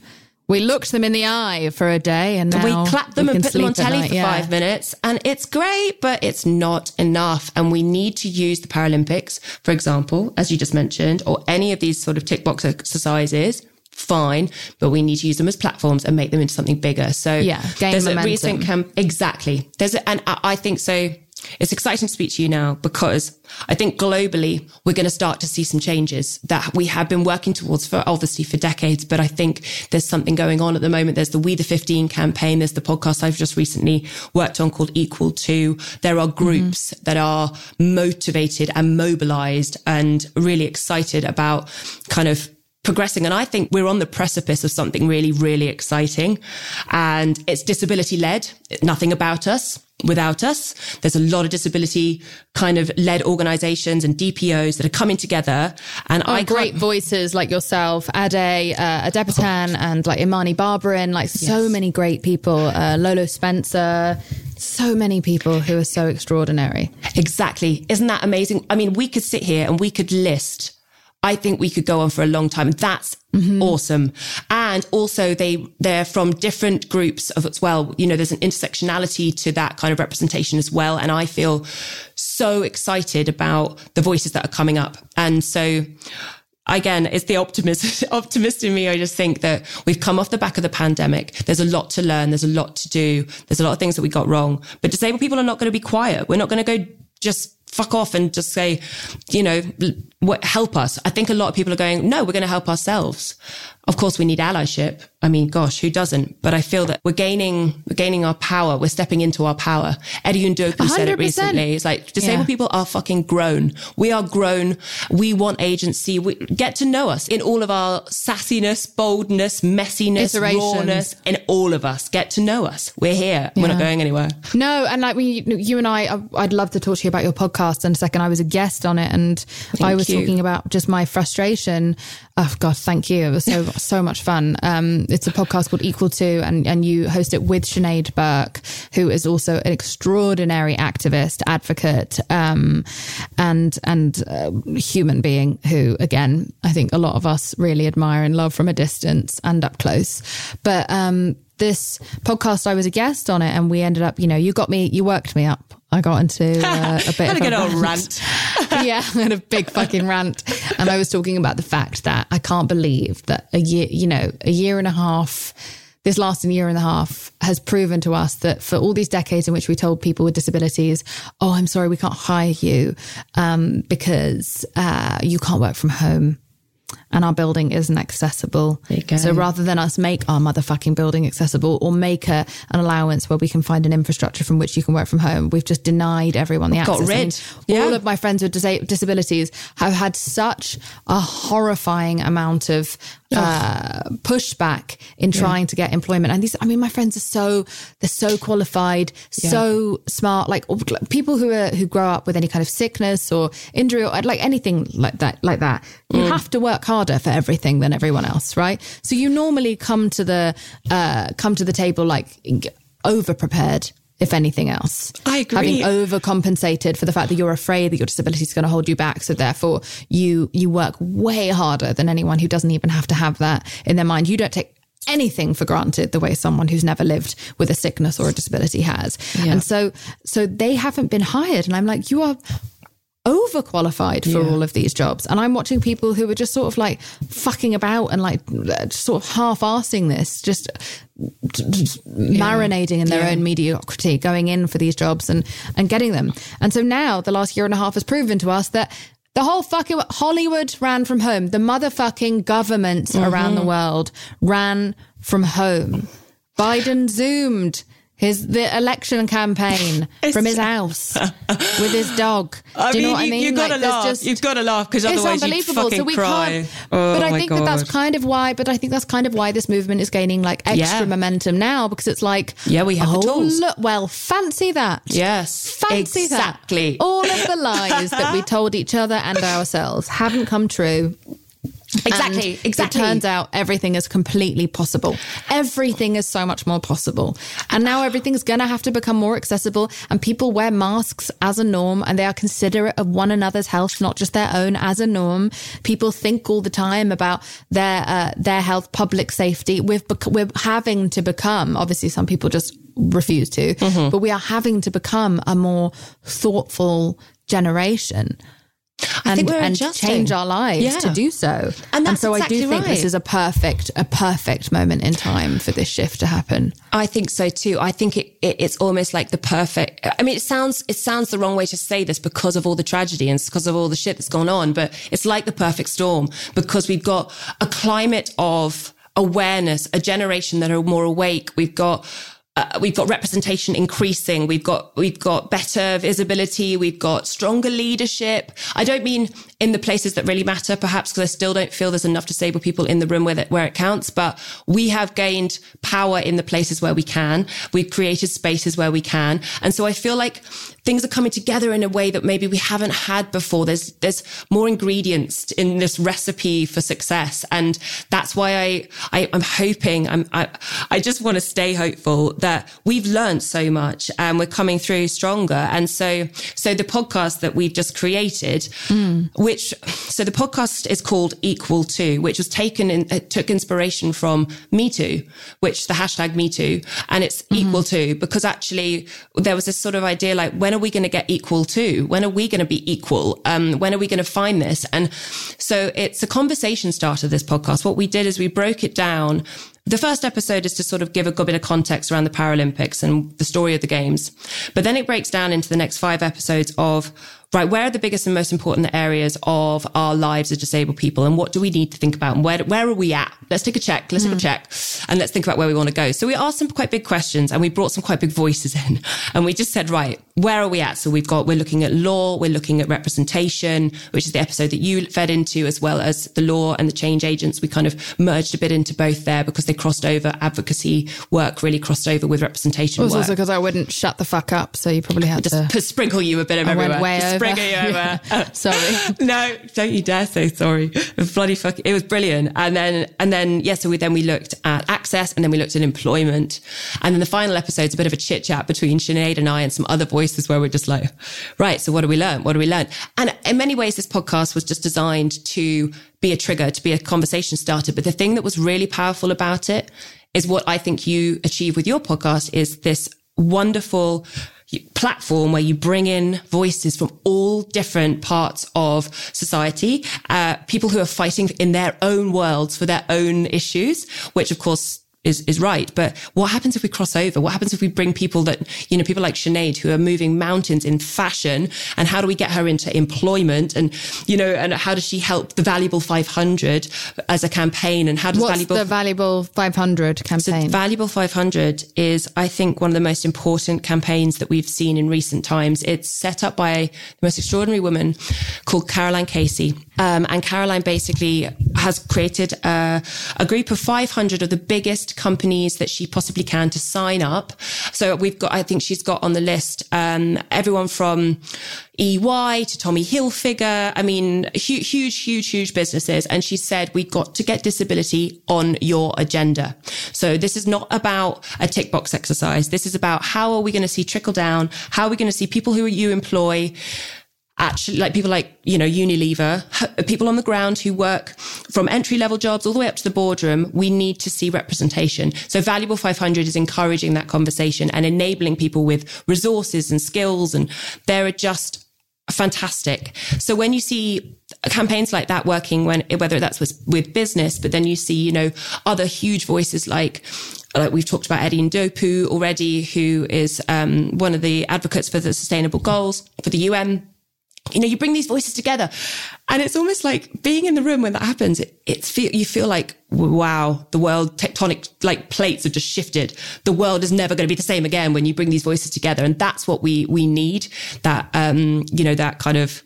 Speaker 2: We looked them in the eye for a day, and now
Speaker 3: we clap them
Speaker 2: we
Speaker 3: and put them on telly
Speaker 2: night,
Speaker 3: for
Speaker 2: yeah.
Speaker 3: five minutes. And it's great but it's not enough. And we need to use the paralympics for example as you just mentioned or any of these sort of tick box exercises. Fine but we need to use them as platforms and make them into something bigger. So
Speaker 2: Yeah,
Speaker 3: there's
Speaker 2: momentum.
Speaker 3: a recent camp exactly. There's a, and I, I think so it's exciting to speak to you now because I think globally we're going to start to see some changes that we have been working towards for obviously for decades. But I think there's something going on at the moment. There's the We the 15 campaign. There's the podcast I've just recently worked on called Equal to. There are mm-hmm. groups that are motivated and mobilized and really excited about kind of progressing. And I think we're on the precipice of something really, really exciting. And it's disability led, nothing about us. Without us, there's a lot of disability kind of led organizations and DPOs that are coming together. And I
Speaker 2: Oh, great
Speaker 3: can't-
Speaker 2: voices like yourself, Ade, uh, Adepitan, and like Imani Barbarin, like so many great people, uh, Lolo Spencer, so many people who are so extraordinary.
Speaker 3: Exactly. Isn't that amazing? I mean, we could sit here and we could list. I think we could go on for a long time. That's mm-hmm. awesome. And also they, they're from different groups of as well. You know, there's an intersectionality to that kind of representation as well. And I feel so excited about the voices that are coming up. And so again, it's the optimist, optimist in me. I just think that we've come off the back of the pandemic. There's a lot to learn. There's a lot to do. There's a lot of things that we got wrong, but disabled people are not going to be quiet. We're not going to go just fuck off and just say, you know, what, help us. I think a lot of people are going, no, we're going to help ourselves. Of course, we need allyship. I mean, gosh, who doesn't? But I feel that we're gaining, we're gaining our power. We're stepping into our power. Eddie Ndopu said it recently. It's like disabled
Speaker 2: Yeah.
Speaker 3: people are fucking grown. We are grown. We want agency. We get to know us in all of our sassiness, boldness, messiness,
Speaker 2: Iterations.
Speaker 3: rawness, and all of us. Get to know us. We're here. We're not going anywhere.
Speaker 2: No, and like we, you and I, I- I'd love to talk to you about your podcast in a second. I was a guest on it, and I was
Speaker 3: you.
Speaker 2: talking about just my frustration. Oh God, thank you. It was so so much fun. Um, it's a podcast called Equal to, and and you host it with Sinead Burke, who is also an extraordinary activist, advocate, um, and and uh, human being who, again, I think a lot of us really admire and love from a distance and up close. But um, this podcast, I was a guest on it, and we ended up, you know, you got me, you worked me up. I got into uh, a bit
Speaker 3: Had
Speaker 2: of
Speaker 3: a good old rant.
Speaker 2: yeah, I had a big fucking rant. And I was talking about the fact that I can't believe that a year, you know, a year and a half, this last year and a half has proven to us that for all these decades in which we told people with disabilities, oh, I'm sorry, we can't hire you um, because uh, you can't work from home and our building isn't accessible. So rather than us make our motherfucking building accessible or make a, an allowance where we can find an infrastructure from which you can work from home, we've just denied everyone the
Speaker 3: Got
Speaker 2: access. I mean,
Speaker 3: rid. Yeah.
Speaker 2: All of my friends with disa- disabilities have had such a horrifying amount of uh, pushback in trying to get employment. And these, I mean, my friends are so they're so qualified, so smart. Like people who are who grow up with any kind of sickness or injury or like anything like that, like that. You have to work harder for everything than everyone else, right? So you normally come to the uh, come to the table like over prepared. If anything else,
Speaker 3: I agree.
Speaker 2: Having overcompensated for the fact that you're afraid that your disability is going to hold you back. So therefore you, you work way harder than anyone who doesn't even have to have that in their mind. You don't take anything for granted the way someone who's never lived with a sickness or a disability has. And so, so they haven't been hired. And I'm like, you are overqualified for all of these jobs. And I'm watching people who are just sort of like fucking about and like sort of half arsing this, just, just marinating in their
Speaker 3: Yeah.
Speaker 2: own mediocrity, going in for these jobs and, and getting them. And so now the last year and a half has proven to us that the whole fucking Hollywood ran from home. The motherfucking governments around the mm-hmm. world ran from home. Biden zoomed his the election campaign from his house with his dog.
Speaker 3: I
Speaker 2: Do you know
Speaker 3: mean,
Speaker 2: what I
Speaker 3: you-
Speaker 2: mean?
Speaker 3: you've gotta
Speaker 2: Like, there's
Speaker 3: laugh.
Speaker 2: just-
Speaker 3: You've gotta laugh, 'cause
Speaker 2: it's
Speaker 3: otherwise you'd
Speaker 2: unbelievable.
Speaker 3: fucking
Speaker 2: so we
Speaker 3: cry.
Speaker 2: can't.
Speaker 3: Oh,
Speaker 2: but I think that that's kind of why. But I think that's kind of why this movement is gaining like extra
Speaker 3: Yeah.
Speaker 2: momentum now because it's like,
Speaker 3: Yeah, we have the
Speaker 2: oh,
Speaker 3: tools.
Speaker 2: Look, well, fancy that.
Speaker 3: Yes,
Speaker 2: Fancy
Speaker 3: exactly.
Speaker 2: that. All of the lies that we told each other and ourselves haven't come true.
Speaker 3: Exactly,
Speaker 2: And
Speaker 3: exactly.
Speaker 2: It turns out everything is completely possible. Everything is so much more possible. And now everything's going to have to become more accessible. And people wear masks as a norm and they are considerate of one another's health, not just their own as a norm. People think all the time about their, uh, their health, public safety. We've, bec- we're having to become, obviously, some people just refuse to,
Speaker 3: Mm-hmm.
Speaker 2: but we are having to become a more thoughtful generation and,
Speaker 3: think we're
Speaker 2: and
Speaker 3: adjusting.
Speaker 2: change our lives
Speaker 3: Yeah.
Speaker 2: to do so.
Speaker 3: And that's
Speaker 2: so I
Speaker 3: exactly
Speaker 2: do think this is a perfect, a perfect moment in time for this shift to happen.
Speaker 3: I think so too. I think it, it it's almost like the perfect. I mean, it sounds it sounds the wrong way to say this because of all the tragedy and because of all the shit that's gone on, but it's like the perfect storm because we've got a climate of awareness, a generation that are more awake. We've got. Uh, we've got representation increasing. We've got we've got better visibility. We've got stronger leadership. I don't mean in the places that really matter, perhaps because I still don't feel there's enough disabled people in the room where it, where it counts. But we have gained power in the places where we can. We've created spaces where we can, and so I feel like things are coming together in a way that maybe we haven't had before. There's there's more ingredients in this recipe for success, and that's why I, I I'm hoping I'm I I just want to stay hopeful that we've learned so much and we're coming through stronger. And so so the podcast that we've just created, mm. which so the podcast is called Equal To, which was taken in it took inspiration from Me Too, which the hashtag Me Too, and it's mm-hmm. equal to because actually there was this sort of idea like when are we going to get equal to? When are we going to be equal? Um, when are we going to find this? And so it's a conversation starter. This podcast. What we did is we broke it down. The first episode is to sort of give a bit of context around the Paralympics and the story of the games. But then it breaks down into the next five episodes of, right, where are the biggest and most important areas of our lives as disabled people? And what do we need to think about? And where, where are we at? Let's take a check. Let's take a hmm. check and let's think about where we want to go. So we asked some quite big questions and we brought some quite big voices in and we just said, right, where are we at? So we've got, we're looking at law, we're looking at representation, which is the episode that you fed into, as well as the law and the change agents. We kind of merged a bit into both there because they crossed over. Advocacy work really crossed over with representation
Speaker 2: It was
Speaker 3: work.
Speaker 2: also because I wouldn't shut the fuck up, so you probably had
Speaker 3: just
Speaker 2: to.
Speaker 3: sprinkle you a bit of
Speaker 2: I went
Speaker 3: everywhere.
Speaker 2: way
Speaker 3: Just Sprinkle you over.
Speaker 2: Oh, sorry.
Speaker 3: no, don't you dare say sorry. It was bloody fuck. It was brilliant. And then, and then, yeah, so we, then we looked at access and then we looked at employment. And then the final episode's a bit of a chit chat between Sinead and I and some other voices where we're just like, right, so what do we learn? What do we learn? And in many ways, this podcast was just designed to be a trigger, to be a conversation starter. But the thing that was really powerful about it is what I think you achieve with your podcast is this wonderful platform where you bring in voices from all different parts of society, uh, people who are fighting in their own worlds for their own issues, which of course is, is right. But what happens if we cross over? What happens if we bring people that, you know, people like Sinead who are moving mountains in fashion and how do we get her into employment and, you know, and how does she help the Valuable 500 as a campaign and how does
Speaker 2: What's
Speaker 3: Valuable
Speaker 2: the valuable 500
Speaker 3: so
Speaker 2: campaign?
Speaker 3: Valuable 500 is, I think, one of the most important campaigns that we've seen in recent times. It's set up by the most extraordinary woman called Caroline Casey. Um, and Caroline basically has created a, a group of 500 of the biggest companies that she possibly can to sign up. So we've got, I think she's got on the list, um, everyone from EY to Tommy Hilfiger. I mean, huge, huge, huge, huge businesses. And she said, we've got to get disability on your agenda. So this is not about a tick box exercise. This is about how are we going to see trickle down? How are we going to see people who you employ? Actually, like people like, you know, Unilever, people on the ground who work from entry level jobs all the way up to the boardroom. We need to see representation. So Valuable 500 is encouraging that conversation and enabling people with resources and skills. And there are just fantastic. So when you see campaigns like that working, when whether that's with, with business, but then you see, you know, other huge voices like like we've talked about Eddie Ndopu already, who is um, one of the advocates for the sustainable goals for the UN you know, you bring these voices together and it's almost like being in the room when that happens. It, it's feel, you feel like, wow, the world tectonic, like plates have just shifted. The world is never going to be the same again when you bring these voices together. And that's what we, we need that, um, you know, that kind of,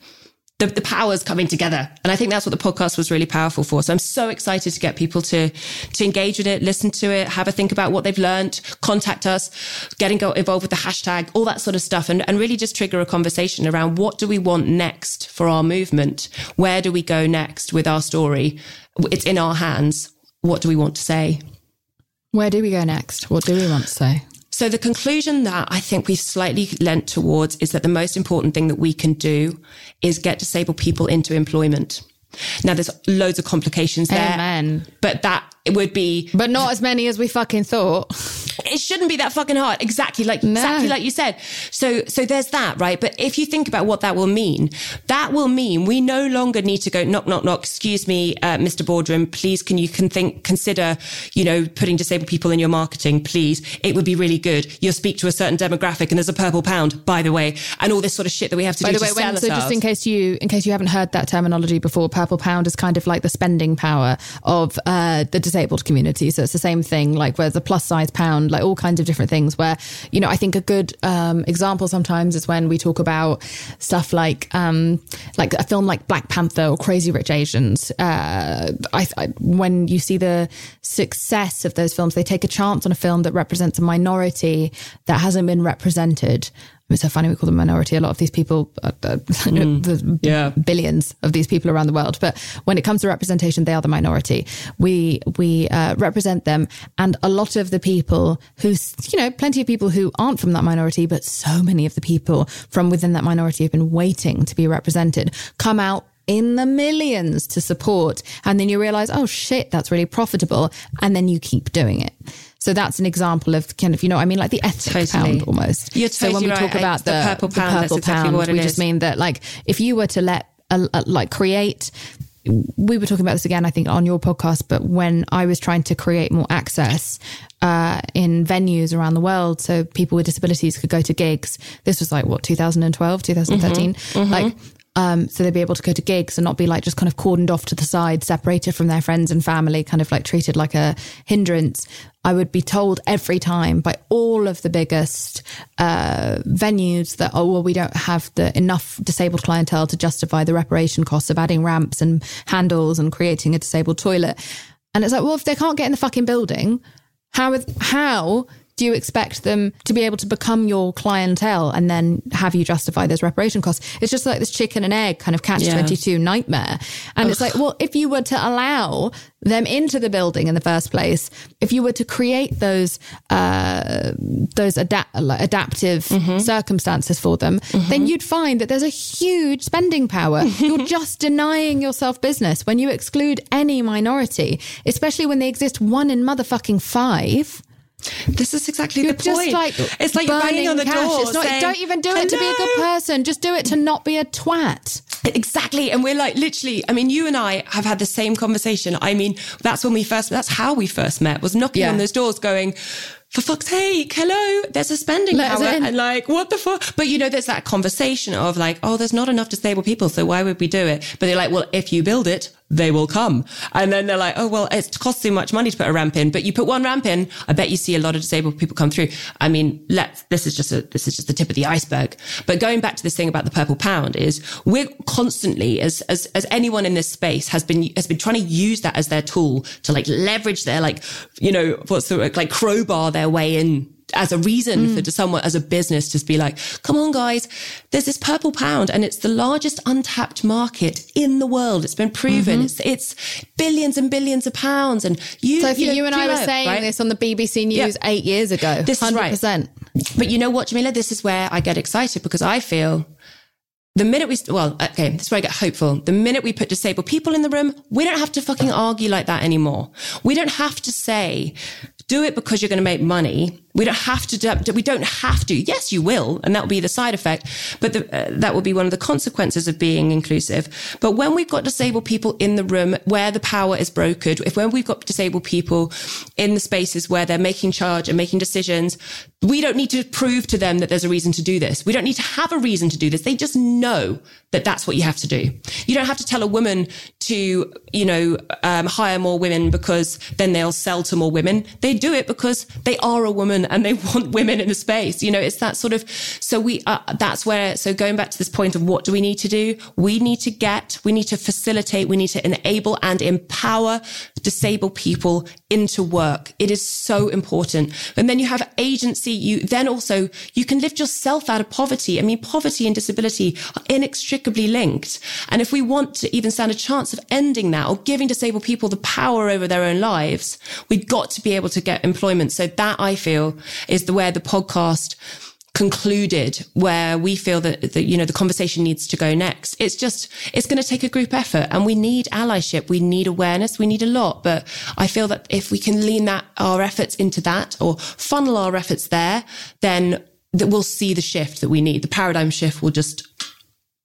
Speaker 3: the, the powers coming together. And I think that's what the podcast was really powerful for. So I'm so excited to get people to, to engage with it, listen to it, have a think about what they've learned, contact us, getting involved with the hashtag, all that sort of stuff. And, and really just trigger a conversation around what do we want next for our movement? Where do we go next with our story? It's in our hands. What do we want to say?
Speaker 2: Where do we go next? What do we want to say?
Speaker 3: So the conclusion that I think we've slightly lent towards is that the most important thing that we can do is get disabled people into employment. Now there's loads of complications there.
Speaker 2: Amen.
Speaker 3: But that it would be
Speaker 2: But not as many as we fucking thought.
Speaker 3: it shouldn't be that fucking hard. Exactly like exactly like you said. So so there's that, right? But if you think about what that will mean, that will mean we no longer need to go knock knock knock. Excuse me, uh, Mr. Boardroom, please can you can think consider you know putting disabled people in your marketing, please? It would be really good. You'll speak to a certain demographic, and there's a purple pound, by the way, and all this sort of shit that we have to
Speaker 2: By
Speaker 3: do
Speaker 2: the way, when, so just in case you in case you haven't heard that terminology before, purple pound is kind of like the spending power of uh, the disabled community. So it's the same thing, like where's the plus size pound, like all kinds of different things. Where you know, I think a good um, example sometimes is when we talk about stuff like um, like a film like Black Panther or Crazy Rich Asians. Uh, I, I, when you see the success of those films, they take a chance on a film that represents a minority that hasn't been represented. It's so funny we call them minority. A lot of these people, uh, uh, the
Speaker 3: yeah.
Speaker 2: billions of these people around the world. But when it comes to representation, they are the minority. We we uh, represent them, and a lot of the people who, you know, plenty of people who aren't from that minority, but so many of the people from within that minority have been waiting to be represented, come out in the millions to support. And then you realize, oh shit, that's really profitable. And then you keep doing it. So that's an example of kind of, you know, I mean, like the ethnic
Speaker 3: Totally.
Speaker 2: pound almost.
Speaker 3: You're
Speaker 2: so when we talk
Speaker 3: right.
Speaker 2: about
Speaker 3: The
Speaker 2: the,
Speaker 3: purple pound, that's
Speaker 2: purple
Speaker 3: exactly
Speaker 2: pound,
Speaker 3: what it
Speaker 2: we
Speaker 3: is.
Speaker 2: just mean that like if you were to let, a, a- like create, we were talking about this again, I think, on your podcast, but when I was trying to create more access uh, in venues around the world so people with disabilities could go to gigs, this was like, what, 2012, 2013? Mm-hmm. Mm-hmm. Like, um, so they'd be able to go to gigs and not be like just kind of cordoned off to the side, separated from their friends and family, kind of like treated like a hindrance. I would be told every time by all of the biggest uh, venues that, oh, well, we don't have the enough disabled clientele to justify the reparation costs of adding ramps and handles and creating a disabled toilet. And it's like, well, if they can't get in the fucking building, how, how do you expect them to be able to become your clientele and then have you justify those reparation costs? It's just like this chicken and egg kind of catch
Speaker 3: Yeah.
Speaker 2: 22 nightmare. And it's like, well, if you were to allow them into the building in the first place, if you were to create those, uh, those adapt, adaptive circumstances for them, then you'd find that there's a huge spending power. You're just denying yourself business when you exclude any minority, especially when they exist one in motherfucking five.
Speaker 3: This is exactly
Speaker 2: You're
Speaker 3: the
Speaker 2: just
Speaker 3: point.
Speaker 2: like
Speaker 3: it's like you're banging
Speaker 2: burning
Speaker 3: on the
Speaker 2: cash.
Speaker 3: door.
Speaker 2: It's not,
Speaker 3: saying,
Speaker 2: don't even do it to be a good person. Just do it to not be a twat.
Speaker 3: Exactly. And we're like, literally, I mean, you and I have had the same conversation. I mean, that's when we first, that's how we first met, was knocking
Speaker 2: Yeah.
Speaker 3: on those doors going, for fuck's sake, hello, there's a spending
Speaker 2: Let
Speaker 3: power. And like, what the fuck? But you know, there's that conversation of like, oh, there's not enough disabled people. So why would we do it? But they're like, well, if you build it, they will come. And then they're like, oh, well, it costs too much money to put a ramp in, but you put one ramp in, I bet you see a lot of disabled people come through. I mean, let's, this is just a, this is just the tip of the iceberg. But going back to this thing about the purple pound is we're constantly, as, as, as anyone in this space has been, has been trying to use that as their tool to like leverage their like, you know, what's the like crowbar their way in as a reason mm. for someone as a business to be like, come on, guys, there's this purple pound and it's the largest untapped market in the world. It's been proven. Mm-hmm. It's, it's billions and billions of pounds. And you,
Speaker 2: So if you,
Speaker 3: know,
Speaker 2: and I were
Speaker 3: know,
Speaker 2: saying
Speaker 3: right?
Speaker 2: this on the BBC News
Speaker 3: Yeah.
Speaker 2: eight years ago,
Speaker 3: This is right.
Speaker 2: 100%.
Speaker 3: But you know what, Jameela? This is where I get excited because I feel the minute we, well, okay, this is where I get hopeful. The minute we put disabled people in the room, we don't have to fucking argue like that anymore. We don't have to say, do it because you're going to make money. We don't have to. We don't have to. Yes, you will, and that will be the side effect. But the, uh, that will be one of the consequences of being inclusive. But when we've got disabled people in the room where the power is brokered, if when we've got disabled people in the spaces where they're making charge and making decisions, we don't need to prove to them that there's a reason to do this. We don't need to have a reason to do this. They just know that that's what you have to do. You don't have to tell a woman to, you know, um, hire more women because then they'll sell to more women. They do it because they are a woman and they want women in the space. You know, it's that sort of, so we, uh, that's where, so going back to this point of what do we need to do? We need to get, we need to facilitate, we need to enable and empower disabled people into work. It is so important. And then you have agency. You then also, you can lift yourself out of poverty. I mean, poverty and disability are inextricably linked. And if we want to even stand a chance of ending that or giving disabled people the power over their own lives, we've got to be able to get employment. So that I feel is the where the podcast concluded where we feel that, that you know the conversation needs to go next. It's just it's going to take a group effort and we need allyship. We need awareness. We need a lot. But i feel that if we can lean that our efforts into that or funnel our efforts there then that we'll see the shift that we need. The paradigm shift will just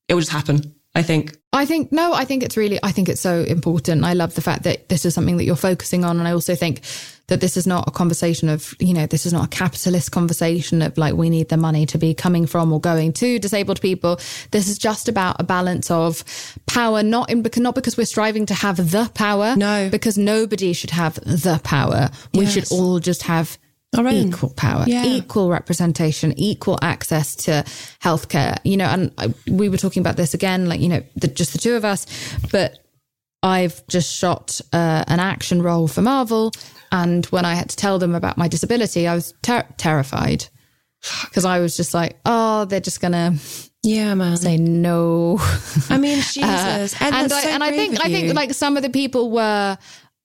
Speaker 3: it will just happen I think.
Speaker 2: I think, no, I think it's really, I think it's so important. I love the fact that this is something that you're focusing on. And I also think that this is not a conversation of, you know, this is not a capitalist conversation of like, we need the money to be coming from or going to disabled people. This is just about a balance of power, not in, not because we're striving to have the power.
Speaker 3: No.
Speaker 2: Because nobody should have the power. We
Speaker 3: Yes.
Speaker 2: should all just have. Equal power,
Speaker 3: Yeah.
Speaker 2: equal representation, equal access to healthcare. You know, and I, we were talking about this again, like you know, the, just the two of us. But I've just shot uh, an action role for Marvel, and when I had to tell them about my disability, I was ter- terrified because I was just like, oh, they're just gonna
Speaker 3: Yeah, man.
Speaker 2: say no.
Speaker 3: I mean, Jesus.
Speaker 2: Uh,
Speaker 3: and
Speaker 2: and I,
Speaker 3: so
Speaker 2: and I think I think like some of the people were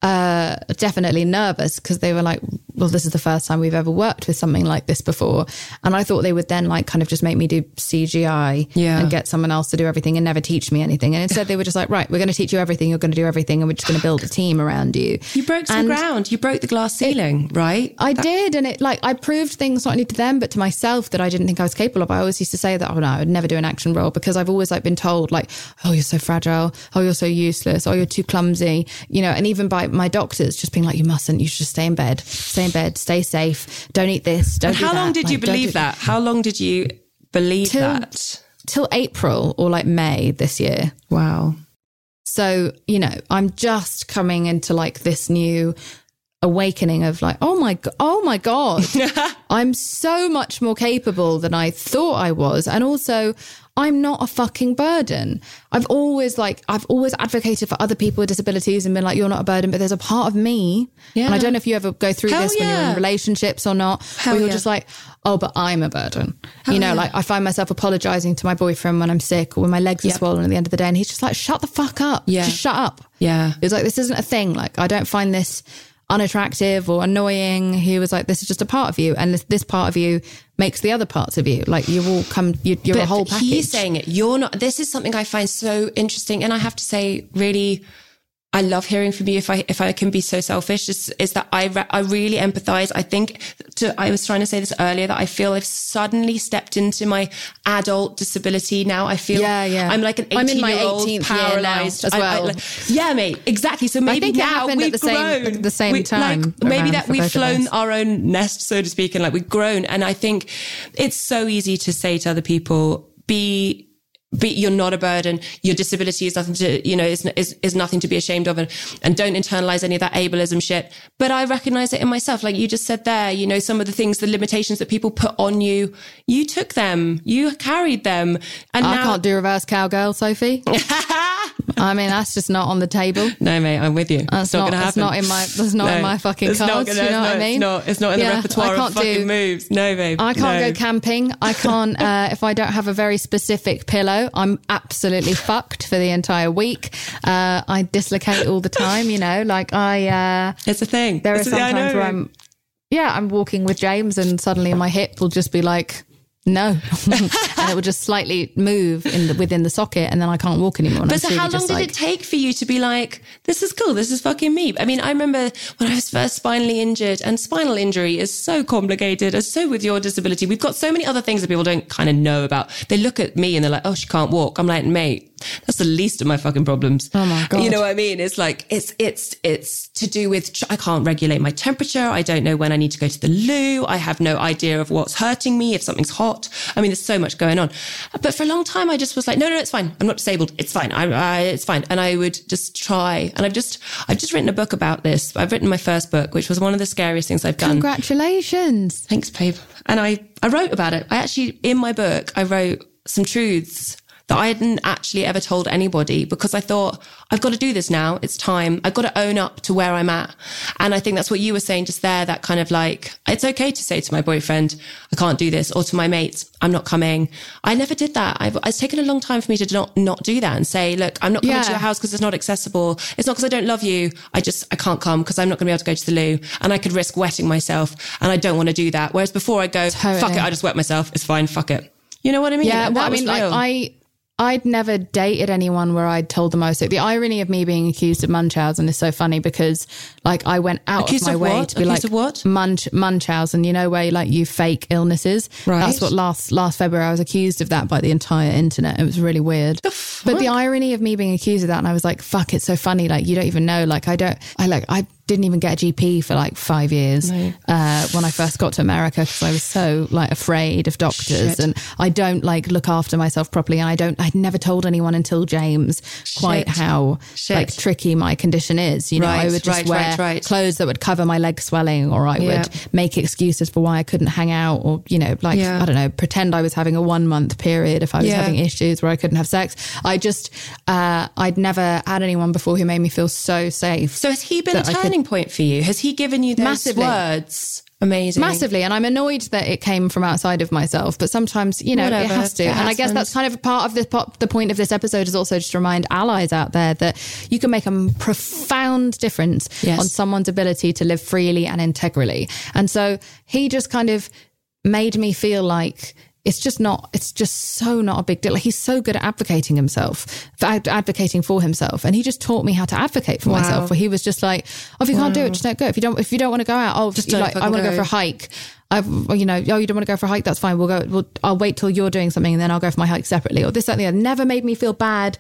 Speaker 2: uh, definitely nervous because they were like, well, this is the first time we've ever worked with something like this before. And I thought they would then like kind of just make me do CGI
Speaker 3: Yeah.
Speaker 2: and get someone else to do everything and never teach me anything. And instead they were just like, right, we're going to teach you everything. You're going to do everything. And we're just going to build a team around you.
Speaker 3: You broke some
Speaker 2: And-
Speaker 3: ground. You broke the glass ceiling, right?
Speaker 2: I did, and it like I proved things not only to them but to myself that I didn't think I was capable of. I always used to say that, oh no, I would never do an action role because I've always like been told like, oh you're so fragile, oh you're so useless, oh you're too clumsy, you know. And even by my doctors just being like, you mustn't, you should just stay in bed, stay in bed, stay safe, don't eat this, don't.
Speaker 3: And
Speaker 2: do
Speaker 3: how long did you
Speaker 2: like, don't
Speaker 3: believe
Speaker 2: do-
Speaker 3: that? How long did you believe
Speaker 2: Till-
Speaker 3: that?
Speaker 2: Till April or like May this year.
Speaker 3: Wow.
Speaker 2: So, you know, I'm just coming into like this new awakening of like, oh my, oh my God, I'm so much more capable than I thought I was. And also, I'm not a fucking burden. I've always like, I've always advocated for other people with disabilities and been like, you're not a burden, but there's a part of me.
Speaker 3: Yeah.
Speaker 2: And I don't know if you ever go through
Speaker 3: Hell
Speaker 2: this when you're in relationships or not,
Speaker 3: Hell
Speaker 2: where you're
Speaker 3: yeah.
Speaker 2: just like, oh, but I'm a burden. you know, like I find myself apologizing to my boyfriend when I'm sick or when my legs are swollen at the end of the day. And he's just like, shut the fuck up.
Speaker 3: Yeah.
Speaker 2: Just shut up.
Speaker 3: Yeah.
Speaker 2: It's like, this isn't a thing. Like, I don't find this unattractive or annoying. He was like, this is just a part of you. And this, this part of you makes the other parts of you. Like, you all come, you, you're a whole package.
Speaker 3: He's saying it. You're not. This is something I find so interesting, and I have to say, really, I love hearing from you. If I if I can be so selfish, is, is that I re- I really empathize. I think to I was trying to say this earlier that I feel I've suddenly stepped into my adult disability now. I feel
Speaker 2: Yeah, yeah.
Speaker 3: I'm like an
Speaker 2: I'm in my
Speaker 3: year old
Speaker 2: 18th year now
Speaker 3: paralyzed
Speaker 2: as
Speaker 3: I- I-
Speaker 2: well.
Speaker 3: like- yeah, mate. Exactly. So maybe now we've
Speaker 2: the same-
Speaker 3: grown
Speaker 2: at the same
Speaker 3: We-
Speaker 2: time
Speaker 3: Like, maybe that we've flown our own nest, so to speak, and like we've grown. And I think it's so easy to say to other people, be, be, you're not a burden. Your disability is nothing to, you know, is, is, is nothing to be ashamed of and, and don't internalize any of that ableism shit. But I recognize it in myself. Like you just said there, you know, some of the things, the limitations that people put on you, you took them, you carried them. And
Speaker 2: I
Speaker 3: now,
Speaker 2: can't do reverse cowgirl, Sophie. I mean, that's just not on the table.
Speaker 3: No, mate, I'm with you.
Speaker 2: That's
Speaker 3: it's not,
Speaker 2: not-
Speaker 3: going to
Speaker 2: that's
Speaker 3: happen.
Speaker 2: not in my- that's not in my fucking
Speaker 3: not
Speaker 2: cards,
Speaker 3: gonna-
Speaker 2: you know
Speaker 3: no,
Speaker 2: what I mean?
Speaker 3: It's not, it's not in
Speaker 2: Yeah,
Speaker 3: the repertoire
Speaker 2: I
Speaker 3: of
Speaker 2: can't
Speaker 3: fucking
Speaker 2: do-
Speaker 3: moves. No, babe.
Speaker 2: I can't
Speaker 3: no.
Speaker 2: go camping. I can't, uh, if I don't have a very specific pillow, I'm absolutely fucked for the entire week. Uh, I dislocate all the time, you know, like I, uh,
Speaker 3: It's a thing.
Speaker 2: there are
Speaker 3: It's a thing, I
Speaker 2: sometimes where I'm, yeah, I'm walking with James and suddenly my hip will just be like, No, and it will just slightly move in the, within the socket, and then I can't walk anymore.
Speaker 3: But so how long did
Speaker 2: like,
Speaker 3: it take for you to be like, this is cool, this is fucking me? I mean, I remember when I was first spinally injured, and spinal injury is so complicated, as so with your disability. We've got so many other things that people don't kind of know about. They look at me and they're like, oh, she can't walk. I'm like, mate, that's the least of my fucking problems.
Speaker 2: Oh my God.
Speaker 3: You know what I mean? It's like, it's, it's, it's to do with, I can't regulate my temperature. I don't know when I need to go to the loo. I have no idea of what's hurting me, if something's hot. I mean, there's so much going on. But for a long time, I just was like, no, no, it's fine. I'm not disabled. It's fine. I, I, it's fine. And I would just try. And I've just, I've just written a book about this. I've written my first book, which was one of the scariest things I've done.
Speaker 2: Congratulations!
Speaker 3: Thanks, babe. And I, I wrote about it. I actually, in my book, I wrote some truths that I hadn't actually ever told anybody because I thought, I've got to do this now. It's time. I've got to own up to where I'm at. And I think that's what you were saying just there, that kind of like, it's okay to say to my boyfriend, I can't do this, or to my mates, I'm not coming. I never did that. I've, it's taken a long time for me to not, not do that and say, look, I'm not coming to
Speaker 2: Yeah.
Speaker 3: your house because it's not accessible. It's not because I don't love you. I just, I can't come because I'm not going to be able to go to the loo and I could risk wetting myself and I don't want to do that. Whereas before I go, fuck it, I just wet myself. It's fine. Fuck it. You know what I mean?
Speaker 2: Yeah, well, I mean, like. I. I'd never dated anyone where I'd told them I was sick. The irony of me being accused of Munchausen is so funny because, like, I went out
Speaker 3: Accused
Speaker 2: of my
Speaker 3: of
Speaker 2: way
Speaker 3: what?
Speaker 2: to be
Speaker 3: Accused
Speaker 2: like,
Speaker 3: of what?
Speaker 2: Munch, Munchausen. You know, where like you fake illnesses.
Speaker 3: Right.
Speaker 2: That's what last last February I was accused of that by the entire internet. It was really weird. but the irony of me being accused of that, and I was like, "Fuck!" It's so funny. Like you don't even know. Like I don't. I like I didn't even get a GP for like five years uh, when I first got to America because I was so like afraid of doctors
Speaker 3: Shit.
Speaker 2: and I don't like look after myself properly. And I don't. I'd never told anyone until James quite
Speaker 3: Shit.
Speaker 2: how
Speaker 3: Shit.
Speaker 2: like tricky my condition is. You know, I would just
Speaker 3: right,
Speaker 2: wear
Speaker 3: right, right.
Speaker 2: clothes that would cover my leg swelling, or I
Speaker 3: Yeah.
Speaker 2: would make excuses for why I couldn't hang out, or you know, like
Speaker 3: Yeah.
Speaker 2: I don't know, pretend I was having a one month period if I was
Speaker 3: Yeah.
Speaker 2: having issues where I couldn't have sex. I just, uh, I'd never had anyone before who made me feel so safe.
Speaker 3: so has he been a
Speaker 2: that I could-
Speaker 3: turning point for you? Has he given you those
Speaker 2: Massively.
Speaker 3: words? Amazing.
Speaker 2: Massively, and I'm annoyed that it came from outside of myself. But sometimes, you know, it has to.
Speaker 3: It
Speaker 2: and I guess that's kind of part of the po- the point of this episode is also just to remind allies out there that you can make a profound difference
Speaker 3: Yes.
Speaker 2: on someone's ability to live freely and integrally. And so he just kind of made me feel like it's just not it's just so not a big deal like he's so good at advocating himself for ad- advocating for himself and he just taught me how to advocate for
Speaker 3: Wow.
Speaker 2: myself where he was just like oh if you can't do it just don't go if you don't if you don't want to go out oh
Speaker 3: Just
Speaker 2: like i want to go
Speaker 3: go.
Speaker 2: for a hike I've, you know, oh, you don't want to go for a hike? That's fine. We'll go. We'll, I'll wait till you're doing something, and then I'll go for my hike separately. Or this, that, and the other. Never made me feel bad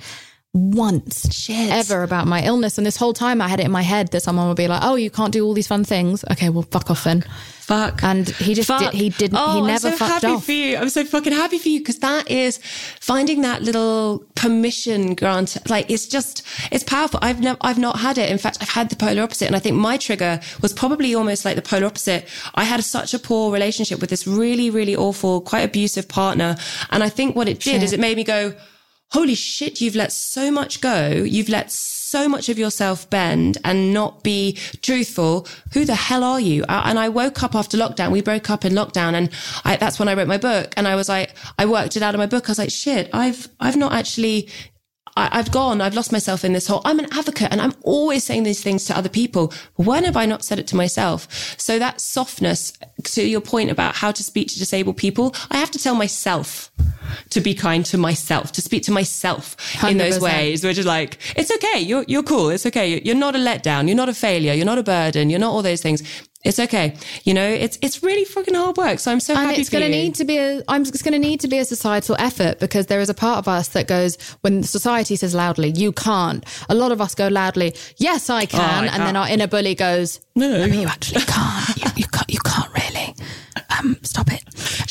Speaker 2: once
Speaker 3: Shit.
Speaker 2: ever about my illness. And this whole time, I had it in my head that someone would be like, "Oh, you can't do all these fun things." Okay, well, fuck off then.
Speaker 3: Fuck.
Speaker 2: And he just did, he didn't.
Speaker 3: Oh,
Speaker 2: he never
Speaker 3: I'm so
Speaker 2: fucked
Speaker 3: happy
Speaker 2: off.
Speaker 3: for you. I'm so fucking happy for you because that is finding that little permission grant. Like it's just it's powerful. I've never I've not had it. In fact, I've had the polar opposite, and I think my trigger was probably almost like the polar opposite. I had such a poor relationship with this really really awful, quite abusive partner, and I think what it did is it made me go. Holy shit, you've let so much go. You've let so much of yourself bend and not be truthful. Who the hell are you? And I woke up after lockdown. We broke up in lockdown and I, that's when I wrote my book. And I was like, I worked it out of my book. I was like, shit, I've, I've not actually, I, I've gone, I've lost myself in this whole, I'm an advocate and I'm always saying these things to other people. When have I not said it to myself? So that softness to your point about how to speak to disabled people, I have to tell myself to be kind to myself, to speak to myself in those ways, which is like, it's okay. You're, you're cool. It's okay. You're not a letdown. You're not a failure. You're not a burden. You're not all those things. It's okay. You know, it's, it's really fucking hard work. So I'm so
Speaker 2: and
Speaker 3: happy
Speaker 2: it's going to need to be a I'm it's going to need to be a societal effort because there is a part of us that goes when society says loudly you can't a lot of us go loudly yes I oh, can
Speaker 3: Oh, I
Speaker 2: and then our inner bully goes no you actually can't you, you can't you can't really um stop it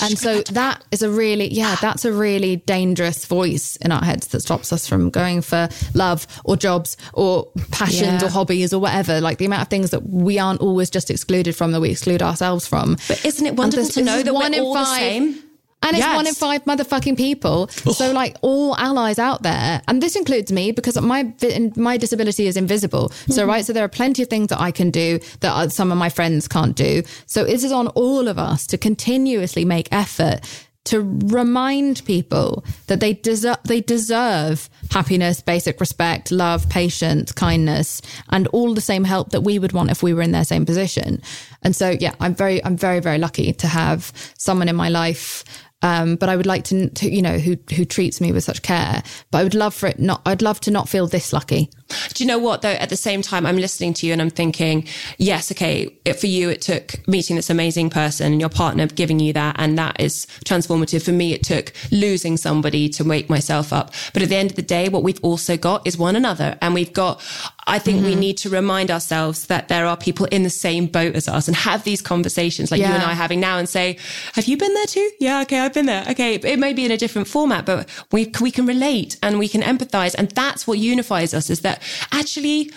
Speaker 2: and so that is a really yeah ah. that's a really dangerous voice in our heads that stops us from going for love or jobs or passions
Speaker 3: Yeah.
Speaker 2: or hobbies or whatever like the amount of things that we aren't always just excluded from that we exclude ourselves from
Speaker 3: But isn't it wonderful
Speaker 2: this-
Speaker 3: to know that
Speaker 2: one
Speaker 3: we're
Speaker 2: in
Speaker 3: all the
Speaker 2: five-
Speaker 3: same?
Speaker 2: And it's
Speaker 3: Yes.
Speaker 2: one in five motherfucking people. So, like, all allies out there, and this includes me because my my disability is invisible. So, hmm. right, so there are plenty of things that I can do that some of my friends can't do. So, it is on all of us to continuously make effort to remind people that they deserve they deserve happiness, basic respect, love, patience, kindness, and all the same help that we would want if we were in their same position. And so, yeah, I'm very I'm very very lucky to have someone in my life Um, but I would like to, to, you know, who who treats me with such care. But I would love for it not. I'd love to not feel this lucky.
Speaker 3: Do you know what though? At the same time, I'm listening to you and I'm thinking, yes, okay, it, for you, it took meeting this amazing person and your partner giving you that, and that is transformative. For me, it took losing somebody to wake myself up. But at the end of the day, what we've also got is one another, and we've got. I think mm-hmm. we need to remind ourselves that there are people in the same boat as us and have these conversations like yeah. you and I are having now and say, have you been there too? Yeah, okay, I've been there. Okay, it may be in a different format, but we we can relate and we can empathize, and that's what unifies us. Is that actually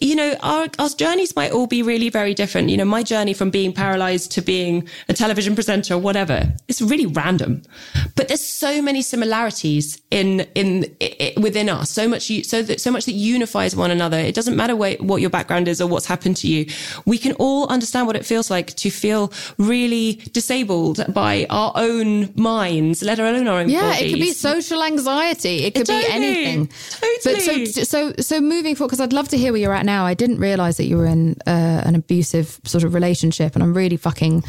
Speaker 3: you know, our, our journeys might all be really very different. You know, my journey from being paralyzed to being a television presenter or whatever, it's really random. But there's so many similarities in, in, in within us, so much, so that, so much that unifies one another. It doesn't matter what, what your background is or what's happened to you. We can all understand what it feels like to feel really disabled by our own minds, let alone our own
Speaker 2: yeah,
Speaker 3: bodies.
Speaker 2: it could be social anxiety. It could
Speaker 3: totally,
Speaker 2: be anything.
Speaker 3: Totally.
Speaker 2: But so, so, so moving forward, because I'd love to hear where you're at now now. I didn't realize that you were in uh, an abusive sort of relationship, and I'm really fucking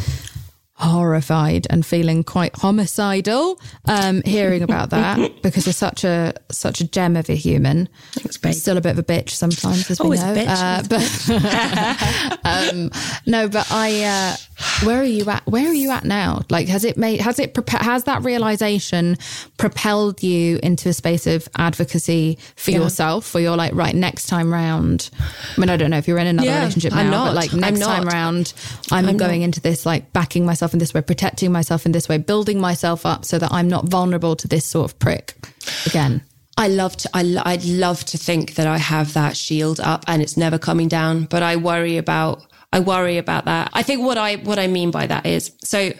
Speaker 2: horrified and feeling quite homicidal um, hearing about that because you're such a such a gem of a human.
Speaker 3: Thanks,
Speaker 2: Still a bit of a bitch sometimes, as
Speaker 3: Always
Speaker 2: we know.
Speaker 3: A bitch. Uh,
Speaker 2: but um, no, but I. Uh, where are you at? Where are you at now? Like, has it made? Has it? Has that realization propelled you into a space of advocacy for yeah. yourself? For you're like, right, next time round. I mean, I don't know if you're in another
Speaker 3: yeah,
Speaker 2: relationship now, but like next time round, I'm, I'm going not. into this like backing myself in this way, protecting myself in this way, building myself up so that I'm not vulnerable to this sort of prick again.
Speaker 3: I love to, I, I'd love to think that I have that shield up and it's never coming down, but I worry about, I worry about that. I think what I, what I mean by that is, so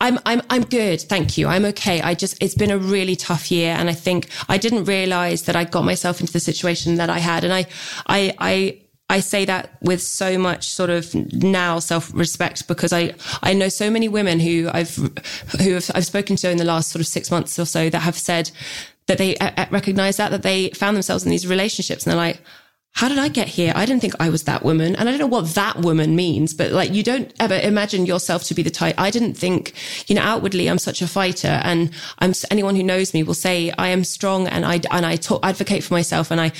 Speaker 3: I'm, I'm, I'm good. Thank you. I'm okay. I just, it's been a really tough year. And I think I didn't realize that I got myself into the situation that I had. And I, I, I, I say that with so much sort of now self respect because I, I know so many women who I've, who have, I've spoken to in the last sort of six months or so that have said that they uh, uh, recognize that, that they found themselves in these relationships and they're like, how did I get here? I didn't think I was that woman. And I don't know what that woman means, but like you don't ever imagine yourself to be the type. I didn't think, you know, outwardly I'm such a fighter and I'm anyone who knows me will say I am strong and I, and I talk, advocate for myself and I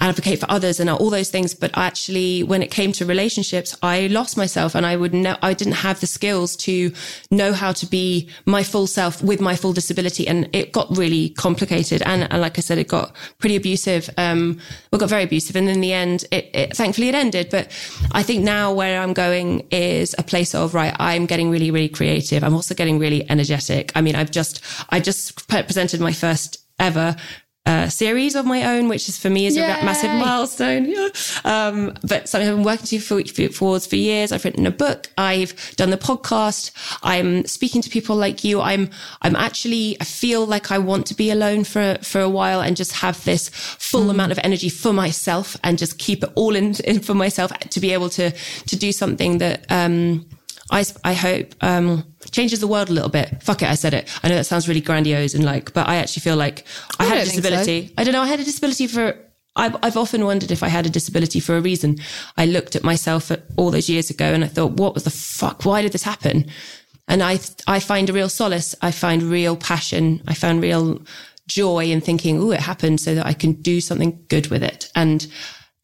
Speaker 3: advocate for others and all those things. But actually when it came to relationships, I lost myself and I would know, I didn't have the skills to know how to be my full self with my full disability. And it got really complicated. And, and like I said, it got pretty abusive. Um, it got very abusive. And in the end, it, it, thankfully it ended. But I think now where I'm going is a place of right. I'm getting really, really creative. I'm also getting really energetic. I mean, I've just I just presented my first ever uh, series of my own, which is for me is Yay. a massive milestone. Yeah. Um, but something I've been working to for, towards for years. I've written a book. I've done the podcast. I'm speaking to people like you. I'm, I'm actually, I feel like I want to be alone for, for a while and just have this full mm. amount of energy for myself and just keep it all in, in for myself to be able to, to do something that, um, I, I hope, um, changes the world a little bit. Fuck it, I said it. I know that sounds really grandiose and like, but I actually feel like I, I had a disability. So. I don't know. I had a disability for. I've, I've often wondered if I had a disability for a reason. I looked at myself at all those years ago and I thought, what was the fuck? Why did this happen? And I, I find a real solace. I find real passion. I found real joy in thinking, oh, it happened so that I can do something good with it. And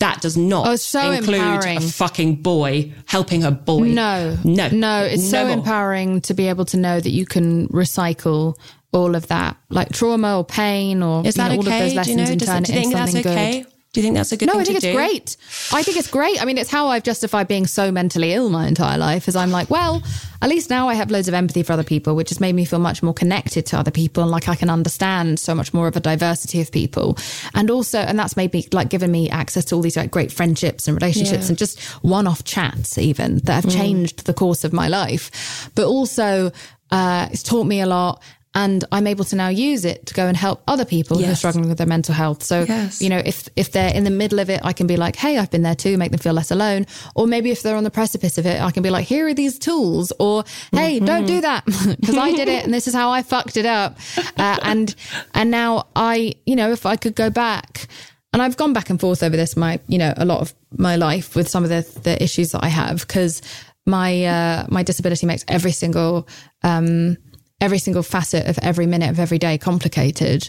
Speaker 3: that does not oh, so include empowering. a fucking boy helping a boy.
Speaker 2: No,
Speaker 3: no,
Speaker 2: no. It's
Speaker 3: no
Speaker 2: so
Speaker 3: more.
Speaker 2: empowering to be able to know that you can recycle all of that, like trauma or pain, or
Speaker 3: is that
Speaker 2: know,
Speaker 3: okay?
Speaker 2: all of those lessons
Speaker 3: do you know,
Speaker 2: and turn
Speaker 3: do
Speaker 2: it into something
Speaker 3: okay?
Speaker 2: good.
Speaker 3: Do you think that's a good
Speaker 2: no,
Speaker 3: I
Speaker 2: think it's
Speaker 3: do?
Speaker 2: great. I think it's great. I mean, it's how I've justified being so mentally ill my entire life. Is I'm like, well, at least now I have loads of empathy for other people, which has made me feel much more connected to other people, and like I can understand so much more of a diversity of people, and also, and that's made me like given me access to all these like great friendships and relationships, yeah. and just one-off chats even that have mm. changed the course of my life. But also, uh, it's taught me a lot and I'm able to now use it to go and help other people yes. who are struggling with their mental health. So, yes. you know, if if they're in the middle of it, I can be like, "Hey, I've been there too," make them feel less alone. Or maybe if they're on the precipice of it, I can be like, "Here are these tools," or "Hey, mm-hmm. don't do that because I did it and this is how I fucked it up." Uh, and and now I, you know, if I could go back. And I've gone back and forth over this, my, you know, a lot of my life with some of the, the issues that I have because my, uh, my disability makes every single, um, every single facet of every minute of every day complicated.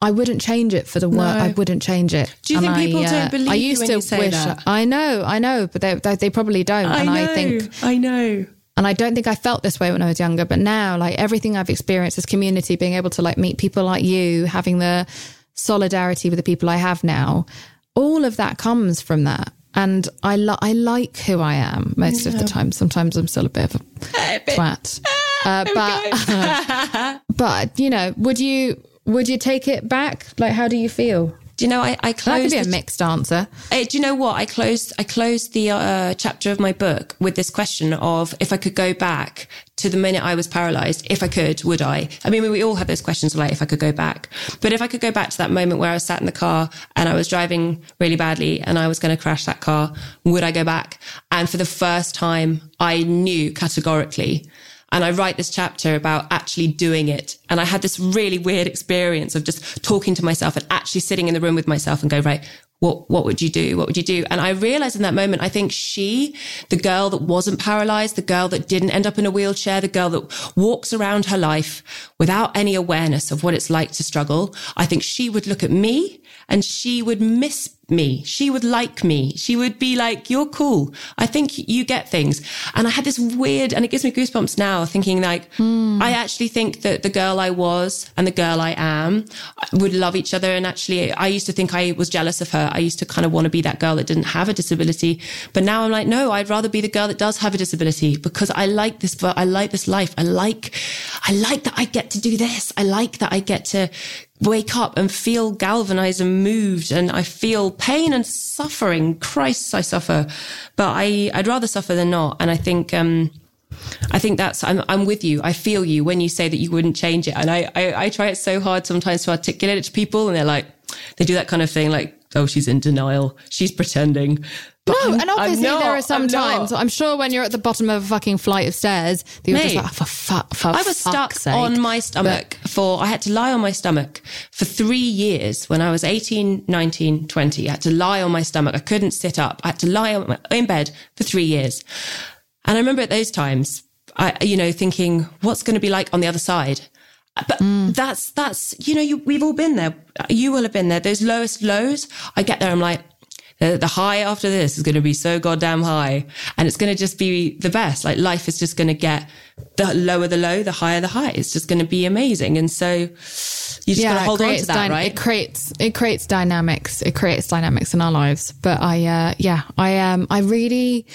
Speaker 2: I wouldn't change it for the world.
Speaker 3: No.
Speaker 2: I wouldn't change it.
Speaker 3: Do you think people don't uh, believe
Speaker 2: I used to wish.
Speaker 3: that?
Speaker 2: I know, I know, but they, they, they probably don't. and I think
Speaker 3: I know.
Speaker 2: and I don't think I felt this way when I was younger, but now, like everything I've experienced, this community, being able to like meet people like you, having the solidarity with the people I have now, all of that comes from that. And I, li- I like who I am most of the time. Sometimes I'm still a bit of a bit twat. Uh, but, but, you know, would you, would you take it back? Like, how do you feel?
Speaker 3: Do you know I, I
Speaker 2: That could
Speaker 3: closed
Speaker 2: be a mixed answer.
Speaker 3: Uh, do you know what? I closed I closed the uh, chapter of my book with this question of if I could go back to the minute I was paralyzed, if I could, would I? I mean, we all have those questions like if I could go back. But if I could go back to that moment where I was sat in the car and I was driving really badly and I was going to crash that car, would I go back? And for the first time, I knew categorically and I write this chapter about actually doing it. And I had this really weird experience of just talking to myself and actually sitting in the room with myself and go, right, what, what would you do? What would you do? And I realized in that moment, I think she, the girl that wasn't paralyzed, the girl that didn't end up in a wheelchair, the girl that walks around her life without any awareness of what it's like to struggle. I think she would look at me and she would miss me. She would like me. She would be like, you're cool. I think you get things. And I had this weird, and it gives me goosebumps now thinking like, hmm. I actually think that the girl I was and the girl I am would love each other. And actually, I used to think I was jealous of her. I used to kind of want to be that girl that didn't have a disability. But now I'm like, no, I'd rather be the girl that does have a disability because I like this, but I like this life. I like, I like that I get to do this. I like that I get to wake up and feel galvanized and moved and I feel pain and suffering. Christ, I suffer, but I, I'd rather suffer than not. And I think, um, I think that's, I'm, I'm with you. I feel you when you say that you wouldn't change it. And I, I, I try it so hard sometimes to articulate it to people and they're like, they do that kind of thing like, oh, she's in denial. She's pretending. But
Speaker 2: No, and obviously
Speaker 3: not.
Speaker 2: there are some
Speaker 3: I'm
Speaker 2: times. I'm sure when you're at the bottom of a fucking flight of stairs, you're just
Speaker 3: Mate,
Speaker 2: like, oh, for fuck, for
Speaker 3: I was stuck
Speaker 2: sake.
Speaker 3: on my stomach for, I had to lie on my stomach for three years when I was 18, 19, 20. I had to lie on my stomach. I couldn't sit up. I had to lie on my, in bed for three years. And I remember at those times, I, you know, thinking, what's going to be like on the other side? Uh, but mm. that's, that's, you know, you, we've all been there. You will have been there. Those lowest lows, I get there. I'm like, the, the high after this is going to be so goddamn high and it's going to just be the best. Like life is just going to get the lower the low, the higher the high. It's just going to be amazing. And so you just got to hold on to that,
Speaker 2: dy-
Speaker 3: right?
Speaker 2: It creates it creates dynamics. It creates dynamics in our lives. But I, uh, yeah, I um, I really.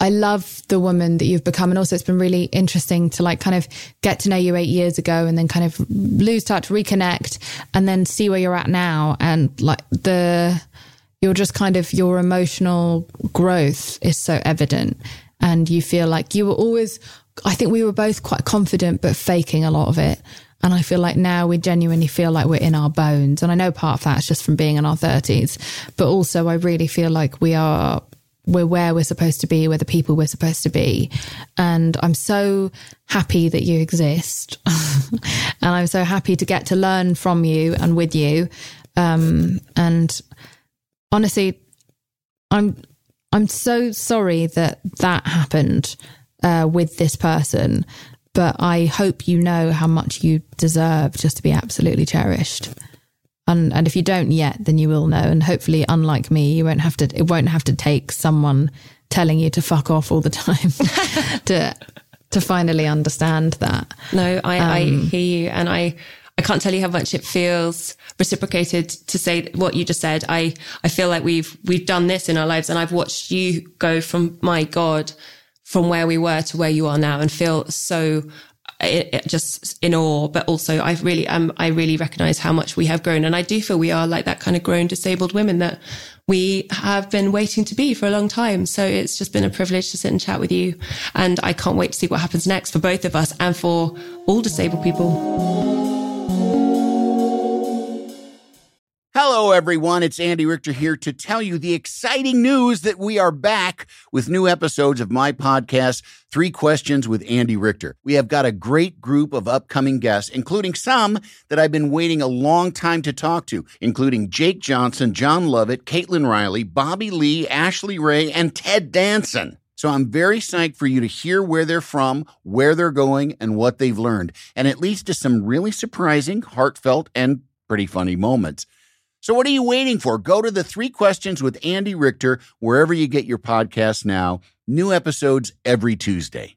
Speaker 2: I love the woman that you've become. And also it's been really interesting to like kind of get to know you eight years ago and then kind of lose touch, reconnect and then see where you're at now. And like the, you're just kind of, your emotional growth is so evident. And you feel like you were always, I think we were both quite confident, but faking a lot of it. And I feel like now we genuinely feel like we're in our bones. And I know part of that's just from being in our 30s, but also I really feel like we are we're where we're supposed to be, we're the people we're supposed to be. And I'm so happy that you exist. and I'm so happy to get to learn from you and with you. Um, and honestly, I'm, I'm so sorry that that happened, uh, with this person. But I hope you know how much you deserve just to be absolutely cherished. And and if you don't yet, then you will know. And hopefully, unlike me, you won't have to. It won't have to take someone telling you to fuck off all the time to to finally understand that.
Speaker 3: No, I, I
Speaker 2: Um,
Speaker 3: hear you, and I I can't tell you how much it feels reciprocated to say what you just said. I I feel like we've we've done this in our lives, and I've watched you go from my God, from where we were to where you are now, and feel so. It, it just in awe, but also I really, um, I really recognize how much we have grown, and I do feel we are like that kind of grown disabled women that we have been waiting to be for a long time. So it's just been a privilege to sit and chat with you. And I can't wait to see what happens next for both of us and for all disabled people.
Speaker 4: Hello, everyone. It's Andy Richter here to tell you the exciting news that we are back with new episodes of my podcast, Three Questions with Andy Richter. We have got a great group of upcoming guests, including some that I've been waiting a long time to talk to, including Jake Johnson, Jon Lovett, Caitlin Riley, Bobby Lee, Ashley Ray, and Ted Danson. So I'm very psyched for you to hear where they're from, where they're going, and what they've learned. And it leads to some really surprising, heartfelt, and pretty funny moments. So what are you waiting for? Go to the three questions with Andy Richter wherever you get your podcasts now. New episodes every Tuesday.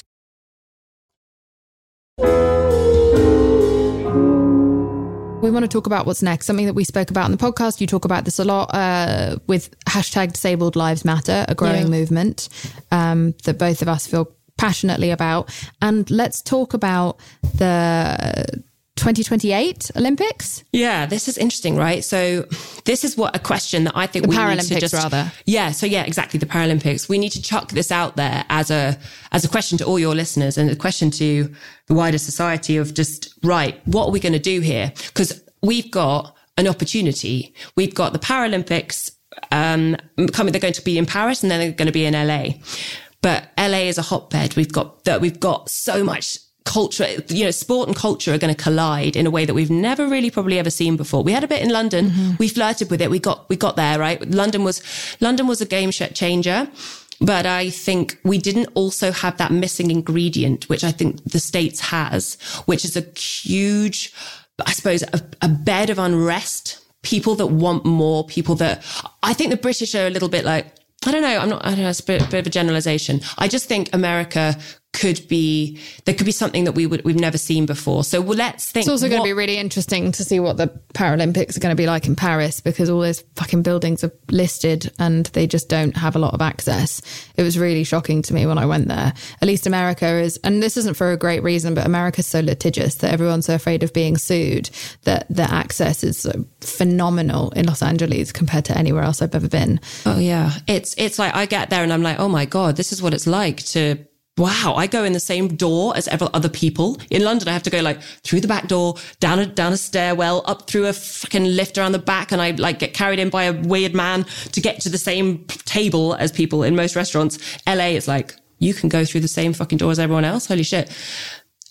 Speaker 2: We want to talk about what's next, something that we spoke about in the podcast. You talk about this a lot uh, with hashtag disabled lives matter, a growing
Speaker 3: Yeah.
Speaker 2: movement um, that both of us feel passionately about. And let's talk about the 2028 Olympics.
Speaker 3: Yeah, this is interesting, right? So, this is what a question that I think
Speaker 2: The
Speaker 3: we need to just
Speaker 2: rather.
Speaker 3: Yeah, so yeah, exactly the Paralympics. We need to chuck this out there as a as a question to all your listeners and a question to the wider society of just right, what are we going to do here? Because we've got an opportunity. We've got the Paralympics um, coming. They're going to be in Paris and then they're going to be in LA. But LA is a hotbed. We've got that. We've got so much culture, you know, sport and culture are going to collide in a way that we've never really probably ever seen before. We had a bit in London. Mm-hmm. We flirted with it. We got, we got there, right? London was, London was a game changer. But I think we didn't also have that missing ingredient, which I think the States has, which is a huge, I suppose, a, a bed of unrest. People that want more, people that I think the British are a little bit like, I don't know. I'm not, I don't know. It's a bit, bit of a generalization. I just think America could be, there could be something that we would, we've never seen before. So well, let's think.
Speaker 2: It's also going to be really interesting to see what the Paralympics are going to be like in Paris because all those fucking buildings are listed and they just don't have a lot of access. It was really shocking to me when I went there. At least America is, and this isn't for a great reason, but America's so litigious that everyone's so afraid of being sued that the access is phenomenal in Los Angeles compared to anywhere else I've ever been.
Speaker 3: Oh yeah. It's it's like I get there and I'm like, oh my God, this is what it's like to wow, I go in the same door as ever other people. In London, I have to go like through the back door, down a down a stairwell, up through a fucking lift around the back, and I like get carried in by a weird man to get to the same table as people in most restaurants. LA is like, you can go through the same fucking door as everyone else. Holy shit.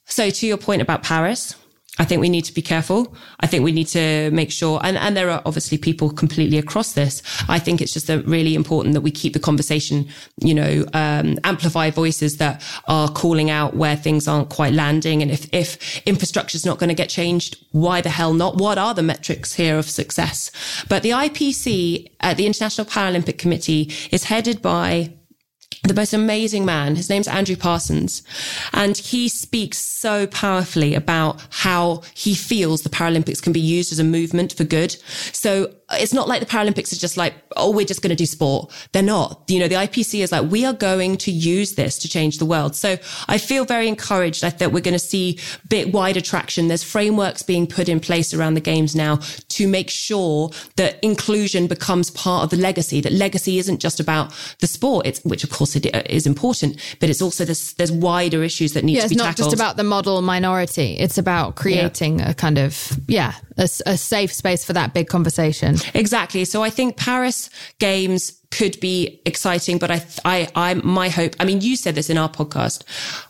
Speaker 3: So to your point about Paris, I think we need to be careful. I think we need to make sure, and, and there are obviously people completely across this. I think it's just really important that we keep the conversation, you know, um, amplify voices that are calling out where things aren't quite landing. And if, if infrastructure is not going to get changed, why the hell not? What are the metrics here of success? But the IPC, uh, the International Paralympic Committee is headed by the most amazing man. His name's Andrew Parsons. And he speaks so powerfully about how he feels the Paralympics can be used as a movement for good. So uh, it's not like the Paralympics are just like, oh, we're just going to do sport. They're not. You know, the IPC is like, we are going to use this to change the world. So I feel very encouraged that, that we're going to see bit wider traction. There's frameworks being put in place around the games now to make sure that inclusion becomes part of the legacy, that legacy isn't just about the sport, it's, which of course it uh, is important, but it's also there's, there's wider issues that need
Speaker 2: Yeah,
Speaker 3: to be tackled.
Speaker 2: it's not just about the model minority. It's about creating a kind of, yeah, a safe space for that big conversation.
Speaker 3: Exactly. So I think Paris Games could be exciting, but I, I, I, my hope. I mean, you said this in our podcast.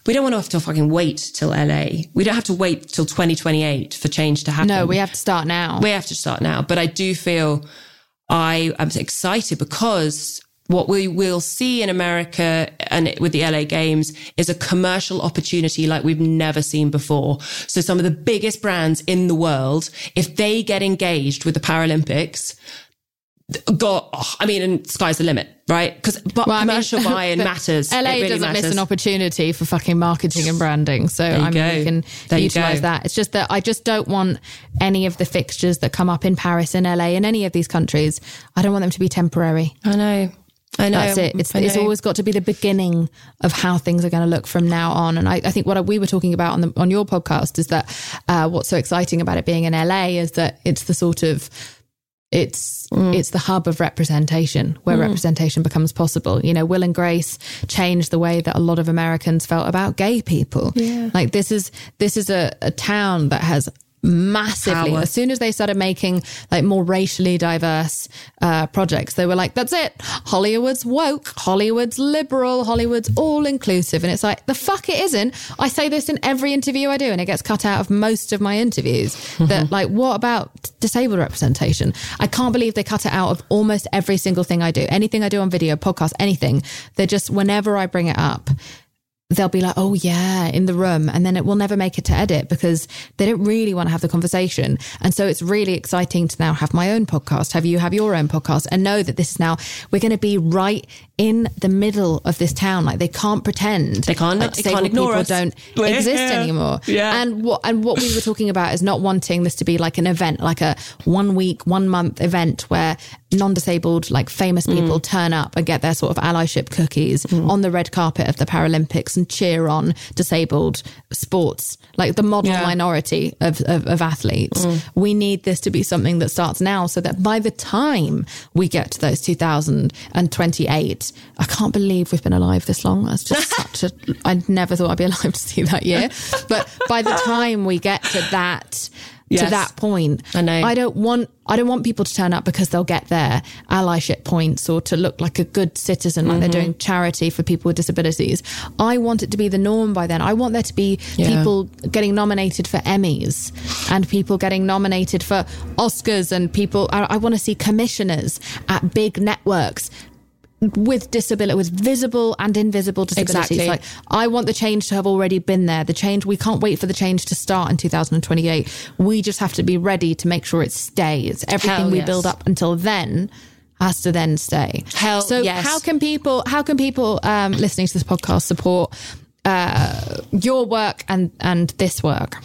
Speaker 3: We don't want to have to fucking wait till LA. We don't have to wait till 2028 for change to happen.
Speaker 2: No, we have to start now.
Speaker 3: we have to start now. But I do feel I am excited because what we will see in America and with the LA Games is a commercial opportunity like we've never seen before. So some of the biggest brands in the world, if they get engaged with the Paralympics, got, oh, I mean, and sky's the limit, right? Because but
Speaker 2: Well, I mean,
Speaker 3: commercial buy-in matters.
Speaker 2: LA
Speaker 3: really
Speaker 2: doesn't miss an opportunity for fucking marketing and branding. So I mean,
Speaker 3: go.
Speaker 2: we can
Speaker 3: There
Speaker 2: utilize that. It's just that I just don't want any of the fixtures that come up in Paris and LA in any of these countries. I don't want them to be temporary.
Speaker 3: I know. I know.
Speaker 2: That's it. It's,
Speaker 3: I
Speaker 2: it's always got to be the beginning of how things are going to look from now on. And I, I think what we were talking about on the on your podcast is that uh, what's so exciting about it being in LA is that it's the sort of it's it's the hub of representation where representation becomes possible. You know, Will and Grace changed the way that a lot of Americans felt about gay people. Like this is this is a, a town that has massively.
Speaker 3: Power.
Speaker 2: as soon as they started making like more racially diverse uh, projects they were like that's it. Hollywood's woke. Hollywood's liberal. Hollywood's all inclusive and it's like the fuck it isn't. I say this in every interview i do and it gets cut out of most of my interviews. That like what about disabled representation? I can't believe they cut it out of almost every single thing i do. Anything i do on video podcast anything they're just whenever i bring it up they'll be like, oh, yeah, in the room. And then it will never make it to edit because they don't really want to have the conversation. And so it's really exciting to now have my own podcast, have you have your own podcast and know that this is now, we're going to be right in the middle of this town. Like they can't pretend.
Speaker 3: They can't-
Speaker 2: like,
Speaker 3: they can't ignore
Speaker 2: people
Speaker 3: us.
Speaker 2: don't exist anymore.
Speaker 3: Yeah.
Speaker 2: And what, and what we were talking about is not wanting this to be like an event, like a one week, one month event where non-disabled, like famous mm. people turn up and get their sort of allyship cookies mm. on the red carpet of the Paralympics and cheer on disabled sports, like the model
Speaker 3: Yeah.
Speaker 2: minority of, of, of athletes. Mm. We need this to be something that starts now so that by the time we get to those 2028, I can't believe we've been alive this long. That's just such a, I never thought I'd be alive to see that year. But by the time we get to that, to that point,
Speaker 3: I know.
Speaker 2: I don't want I don't want people to turn up because they'll get their allyship points or to look like a good citizen, like
Speaker 3: Mm-hmm.
Speaker 2: they're doing charity for people with disabilities. I want it to be the norm by then. I want there to be
Speaker 3: Yeah.
Speaker 2: people getting nominated for Emmys and people getting nominated for Oscars and people. I, I want to see commissioners at big networks with disability, with visible and invisible disabilities.
Speaker 3: Exactly.
Speaker 2: Like I want the change to have already been there. The change we can't wait for the change to start in 2028. We just have to be ready to make sure it stays. Everything
Speaker 3: Hell
Speaker 2: we
Speaker 3: yes.
Speaker 2: build up until then has to then stay.
Speaker 3: Hell
Speaker 2: so
Speaker 3: yes.
Speaker 2: how can people how can people um, listening to this podcast support uh, your work and and this work?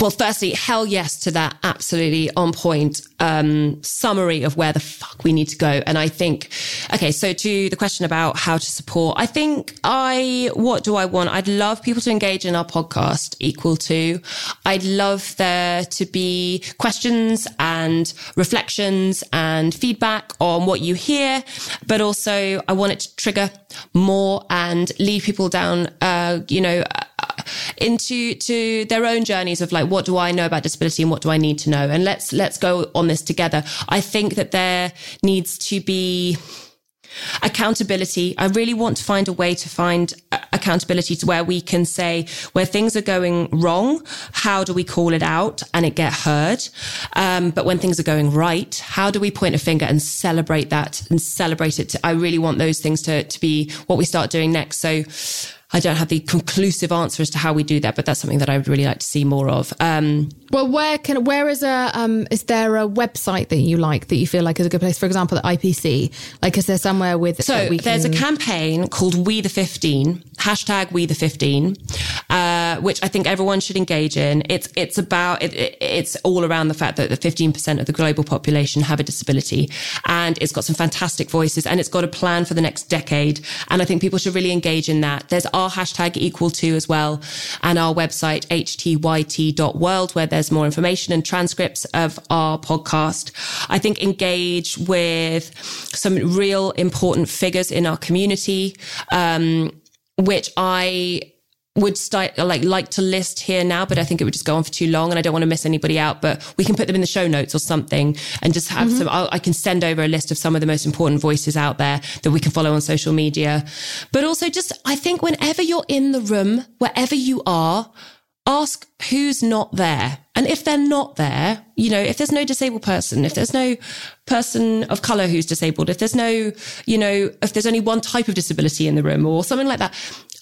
Speaker 3: Well, firstly, hell yes to that absolutely on point um, summary of where the fuck we need to go. And I think, okay, so to the question about how to support, I think I, what do I want? I'd love people to engage in our podcast equal to. I'd love there to be questions and reflections and feedback on what you hear, but also I want it to trigger more and lead people down, uh, you know, into to their own journeys of like what do I know about disability and what do I need to know and let's let's go on together. I think that there needs to be accountability. I really want to find a way to find uh, accountability to where we can say where things are going wrong, how do we call it out and it get heard? Um, but when things are going right, how do we point a finger and celebrate that and celebrate it? I really want those things to, to be what we start doing next. So I don't have the conclusive answer as to how we do that, but that's something that I would really like to see more of. Um,
Speaker 2: Well, where can where is a um is there a website that you like that you feel like is a good place? For example, the IPC. Like, is there somewhere with
Speaker 3: So
Speaker 2: that we
Speaker 3: there's a campaign called We the 15, hashtag We the 15, uh, which I think everyone should engage in. It's it's about it, it- it's all around the fact that the 15% of the global population have a disability, and it's got some fantastic voices, and it's got a plan for the next decade. And I think people should really engage in that. There's our hashtag equal to as well, and our website htyt.world where there's more information and transcripts of our podcast. I think engage with some real important figures in our community, um, which I would start like like to list here now, but I think it would just go on for too long, and I don't want to miss anybody out. But we can put them in the show notes or something, and just have some. Mm-hmm. I'll, I can send over a list of some of the most important voices out there that we can follow on social media. But also, just I think whenever you're in the room, wherever you are, ask who's not there. And if they're not there, you know, if there's no disabled person, if there's no person of color who's disabled, if there's no, you know, if there's only one type of disability in the room or something like that,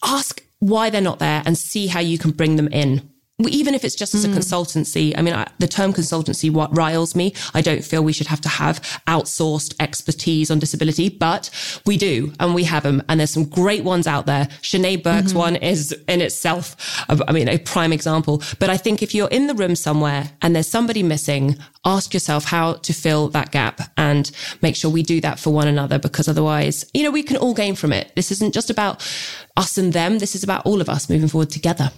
Speaker 3: ask why they're not there and see how you can bring them in. Even if it's just as a mm. consultancy, I mean, I, the term consultancy what riles me. I don't feel we should have to have outsourced expertise on disability, but we do, and we have them. And there's some great ones out there. Sinead Burke's mm-hmm. one is in itself, a- I mean, a prime example. But I think if you're in the room somewhere and there's somebody missing, ask yourself how to fill that gap and make sure we do that for one another because otherwise, you know, we can all gain from it. This isn't just about us and them. This is about all of us moving forward together.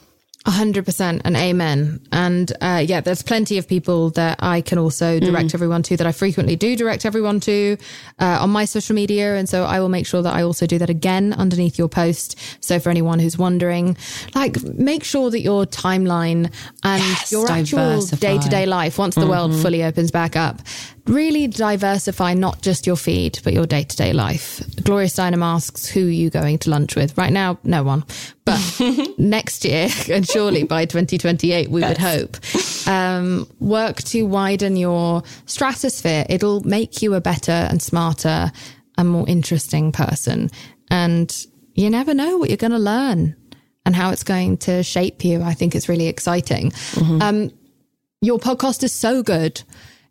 Speaker 2: A hundred percent and amen. And uh, yeah, there's plenty of people that I can also direct mm. everyone to that I frequently do direct everyone to uh, on my social media. And so I will make sure that I also do that again underneath your post. So for anyone who's wondering, like make sure that your timeline and yes, your actual day to day life, once the mm-hmm. world fully opens back up, really diversify not just your feed, but your day to day life. Gloria Steinem asks, who are you going to lunch with? Right now, no one. But next year, and surely by 2028, we yes. would hope, um, work to widen your stratosphere. It'll make you a better and smarter and more interesting person. And you never know what you're going to learn and how it's going to shape you. I think it's really exciting. Mm-hmm. Um, your podcast is so good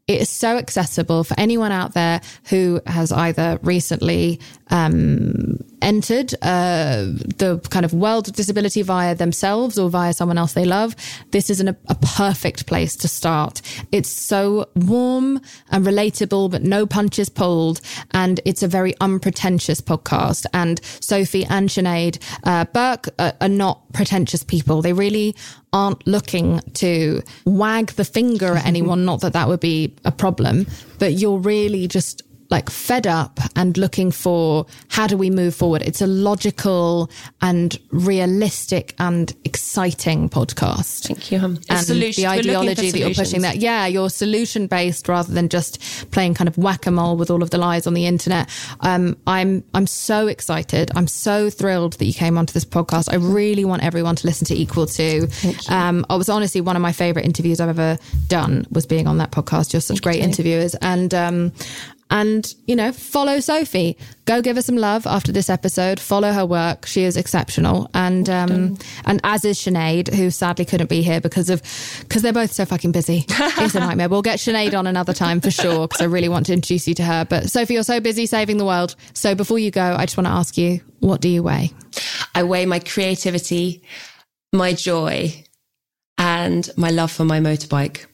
Speaker 2: it is so accessible for anyone out there who has either recently um, entered uh, the kind of world of disability via themselves or via someone else they love, this is an, a perfect place to start. It's so warm and relatable, but no punches pulled. And it's a very unpretentious podcast. And Sophie and Sinead uh, Burke are, are not pretentious people. They really aren't looking to wag the finger at anyone. not that that would be a problem, but you're really just like fed up and looking for how do we move forward. It's a logical and realistic and exciting podcast.
Speaker 3: Thank you. Um,
Speaker 2: and solution, the ideology that you're pushing that, yeah, you're solution based rather than just playing kind of whack a mole with all of the lies on the internet. Um, I'm, I'm so excited. I'm so thrilled that you came onto this podcast. I really want everyone to listen to Equal to. Um, I was honestly one of my favorite interviews I've ever done was being on that podcast. You're such Thank great you. interviewers. And, um, and, you know, follow Sophie. Go give her some love after this episode. Follow her work. She is exceptional. And, um, and as is Sinead, who sadly couldn't be here because of, because they're both so fucking busy. it's a nightmare. We'll get Sinead on another time for sure because I really want to introduce you to her. But Sophie, you're so busy saving the world. So before you go, I just want to ask you, what do you weigh?
Speaker 3: I weigh my creativity, my joy, and my love for my motorbike.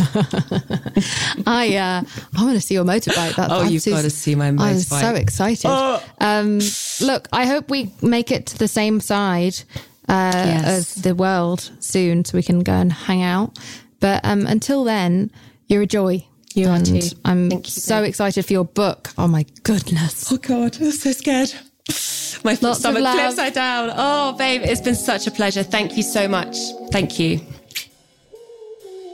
Speaker 2: I uh, I want to see your motorbike.
Speaker 3: That, oh, you've got to see my motorbike. I'm
Speaker 2: so excited. Oh. Um, look, I hope we make it to the same side uh, yes. of the world soon, so we can go and hang out. But um, until then, you're a joy.
Speaker 3: You and are too.
Speaker 2: I'm you, so excited for your book. Oh my goodness.
Speaker 3: Oh God, I'm so scared. My Lots stomach flips upside down. Oh, babe, it's been such a pleasure. Thank you so much. Thank you.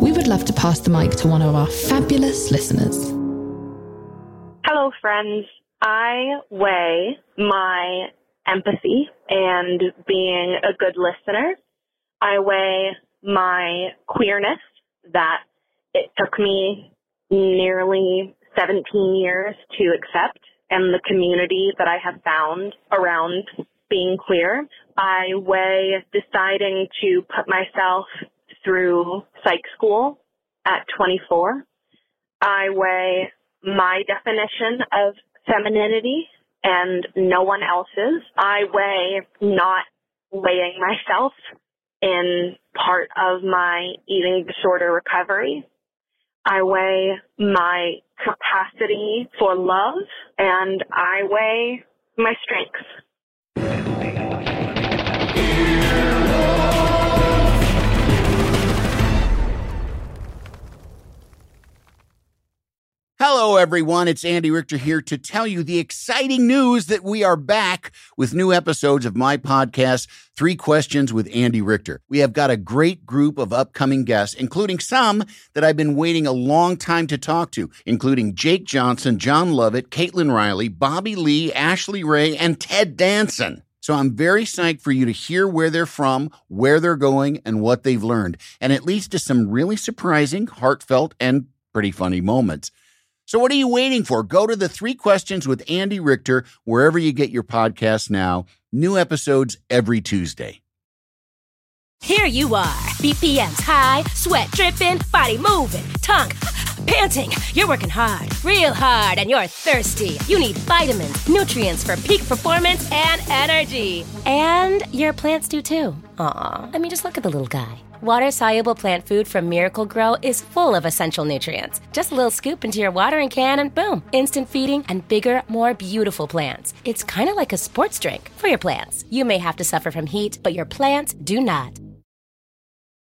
Speaker 2: we would love to pass the mic to one of our fabulous listeners.
Speaker 6: Hello, friends. I weigh my empathy and being a good listener. I weigh my queerness that it took me nearly 17 years to accept and the community that I have found around being queer. I weigh deciding to put myself through psych school at 24. I weigh my definition of femininity and no one else's. I weigh not weighing myself in part of my eating disorder recovery. I weigh my capacity for love and I weigh my strengths.
Speaker 4: Hello, everyone. It's Andy Richter here to tell you the exciting news that we are back with new episodes of my podcast, Three Questions with Andy Richter. We have got a great group of upcoming guests, including some that I've been waiting a long time to talk to, including Jake Johnson, Jon Lovett, Caitlin Riley, Bobby Lee, Ashley Ray, and Ted Danson. So I'm very psyched for you to hear where they're from, where they're going, and what they've learned. And it leads to some really surprising, heartfelt, and pretty funny moments. So what are you waiting for? Go to the three questions with Andy Richter wherever you get your podcasts now. New episodes every Tuesday.
Speaker 7: Here you are, BPMs high, sweat dripping, body moving, tongue panting. You're working hard, real hard, and you're thirsty. You need vitamins, nutrients for peak performance and energy. And your plants do too. Aw, I mean, just look at the little guy. Water soluble plant food from Miracle-Gro is full of essential nutrients. Just a little scoop into your watering can, and boom, instant feeding and bigger, more beautiful plants. It's kind of like a sports drink for your plants. You may have to suffer from heat, but your plants do not.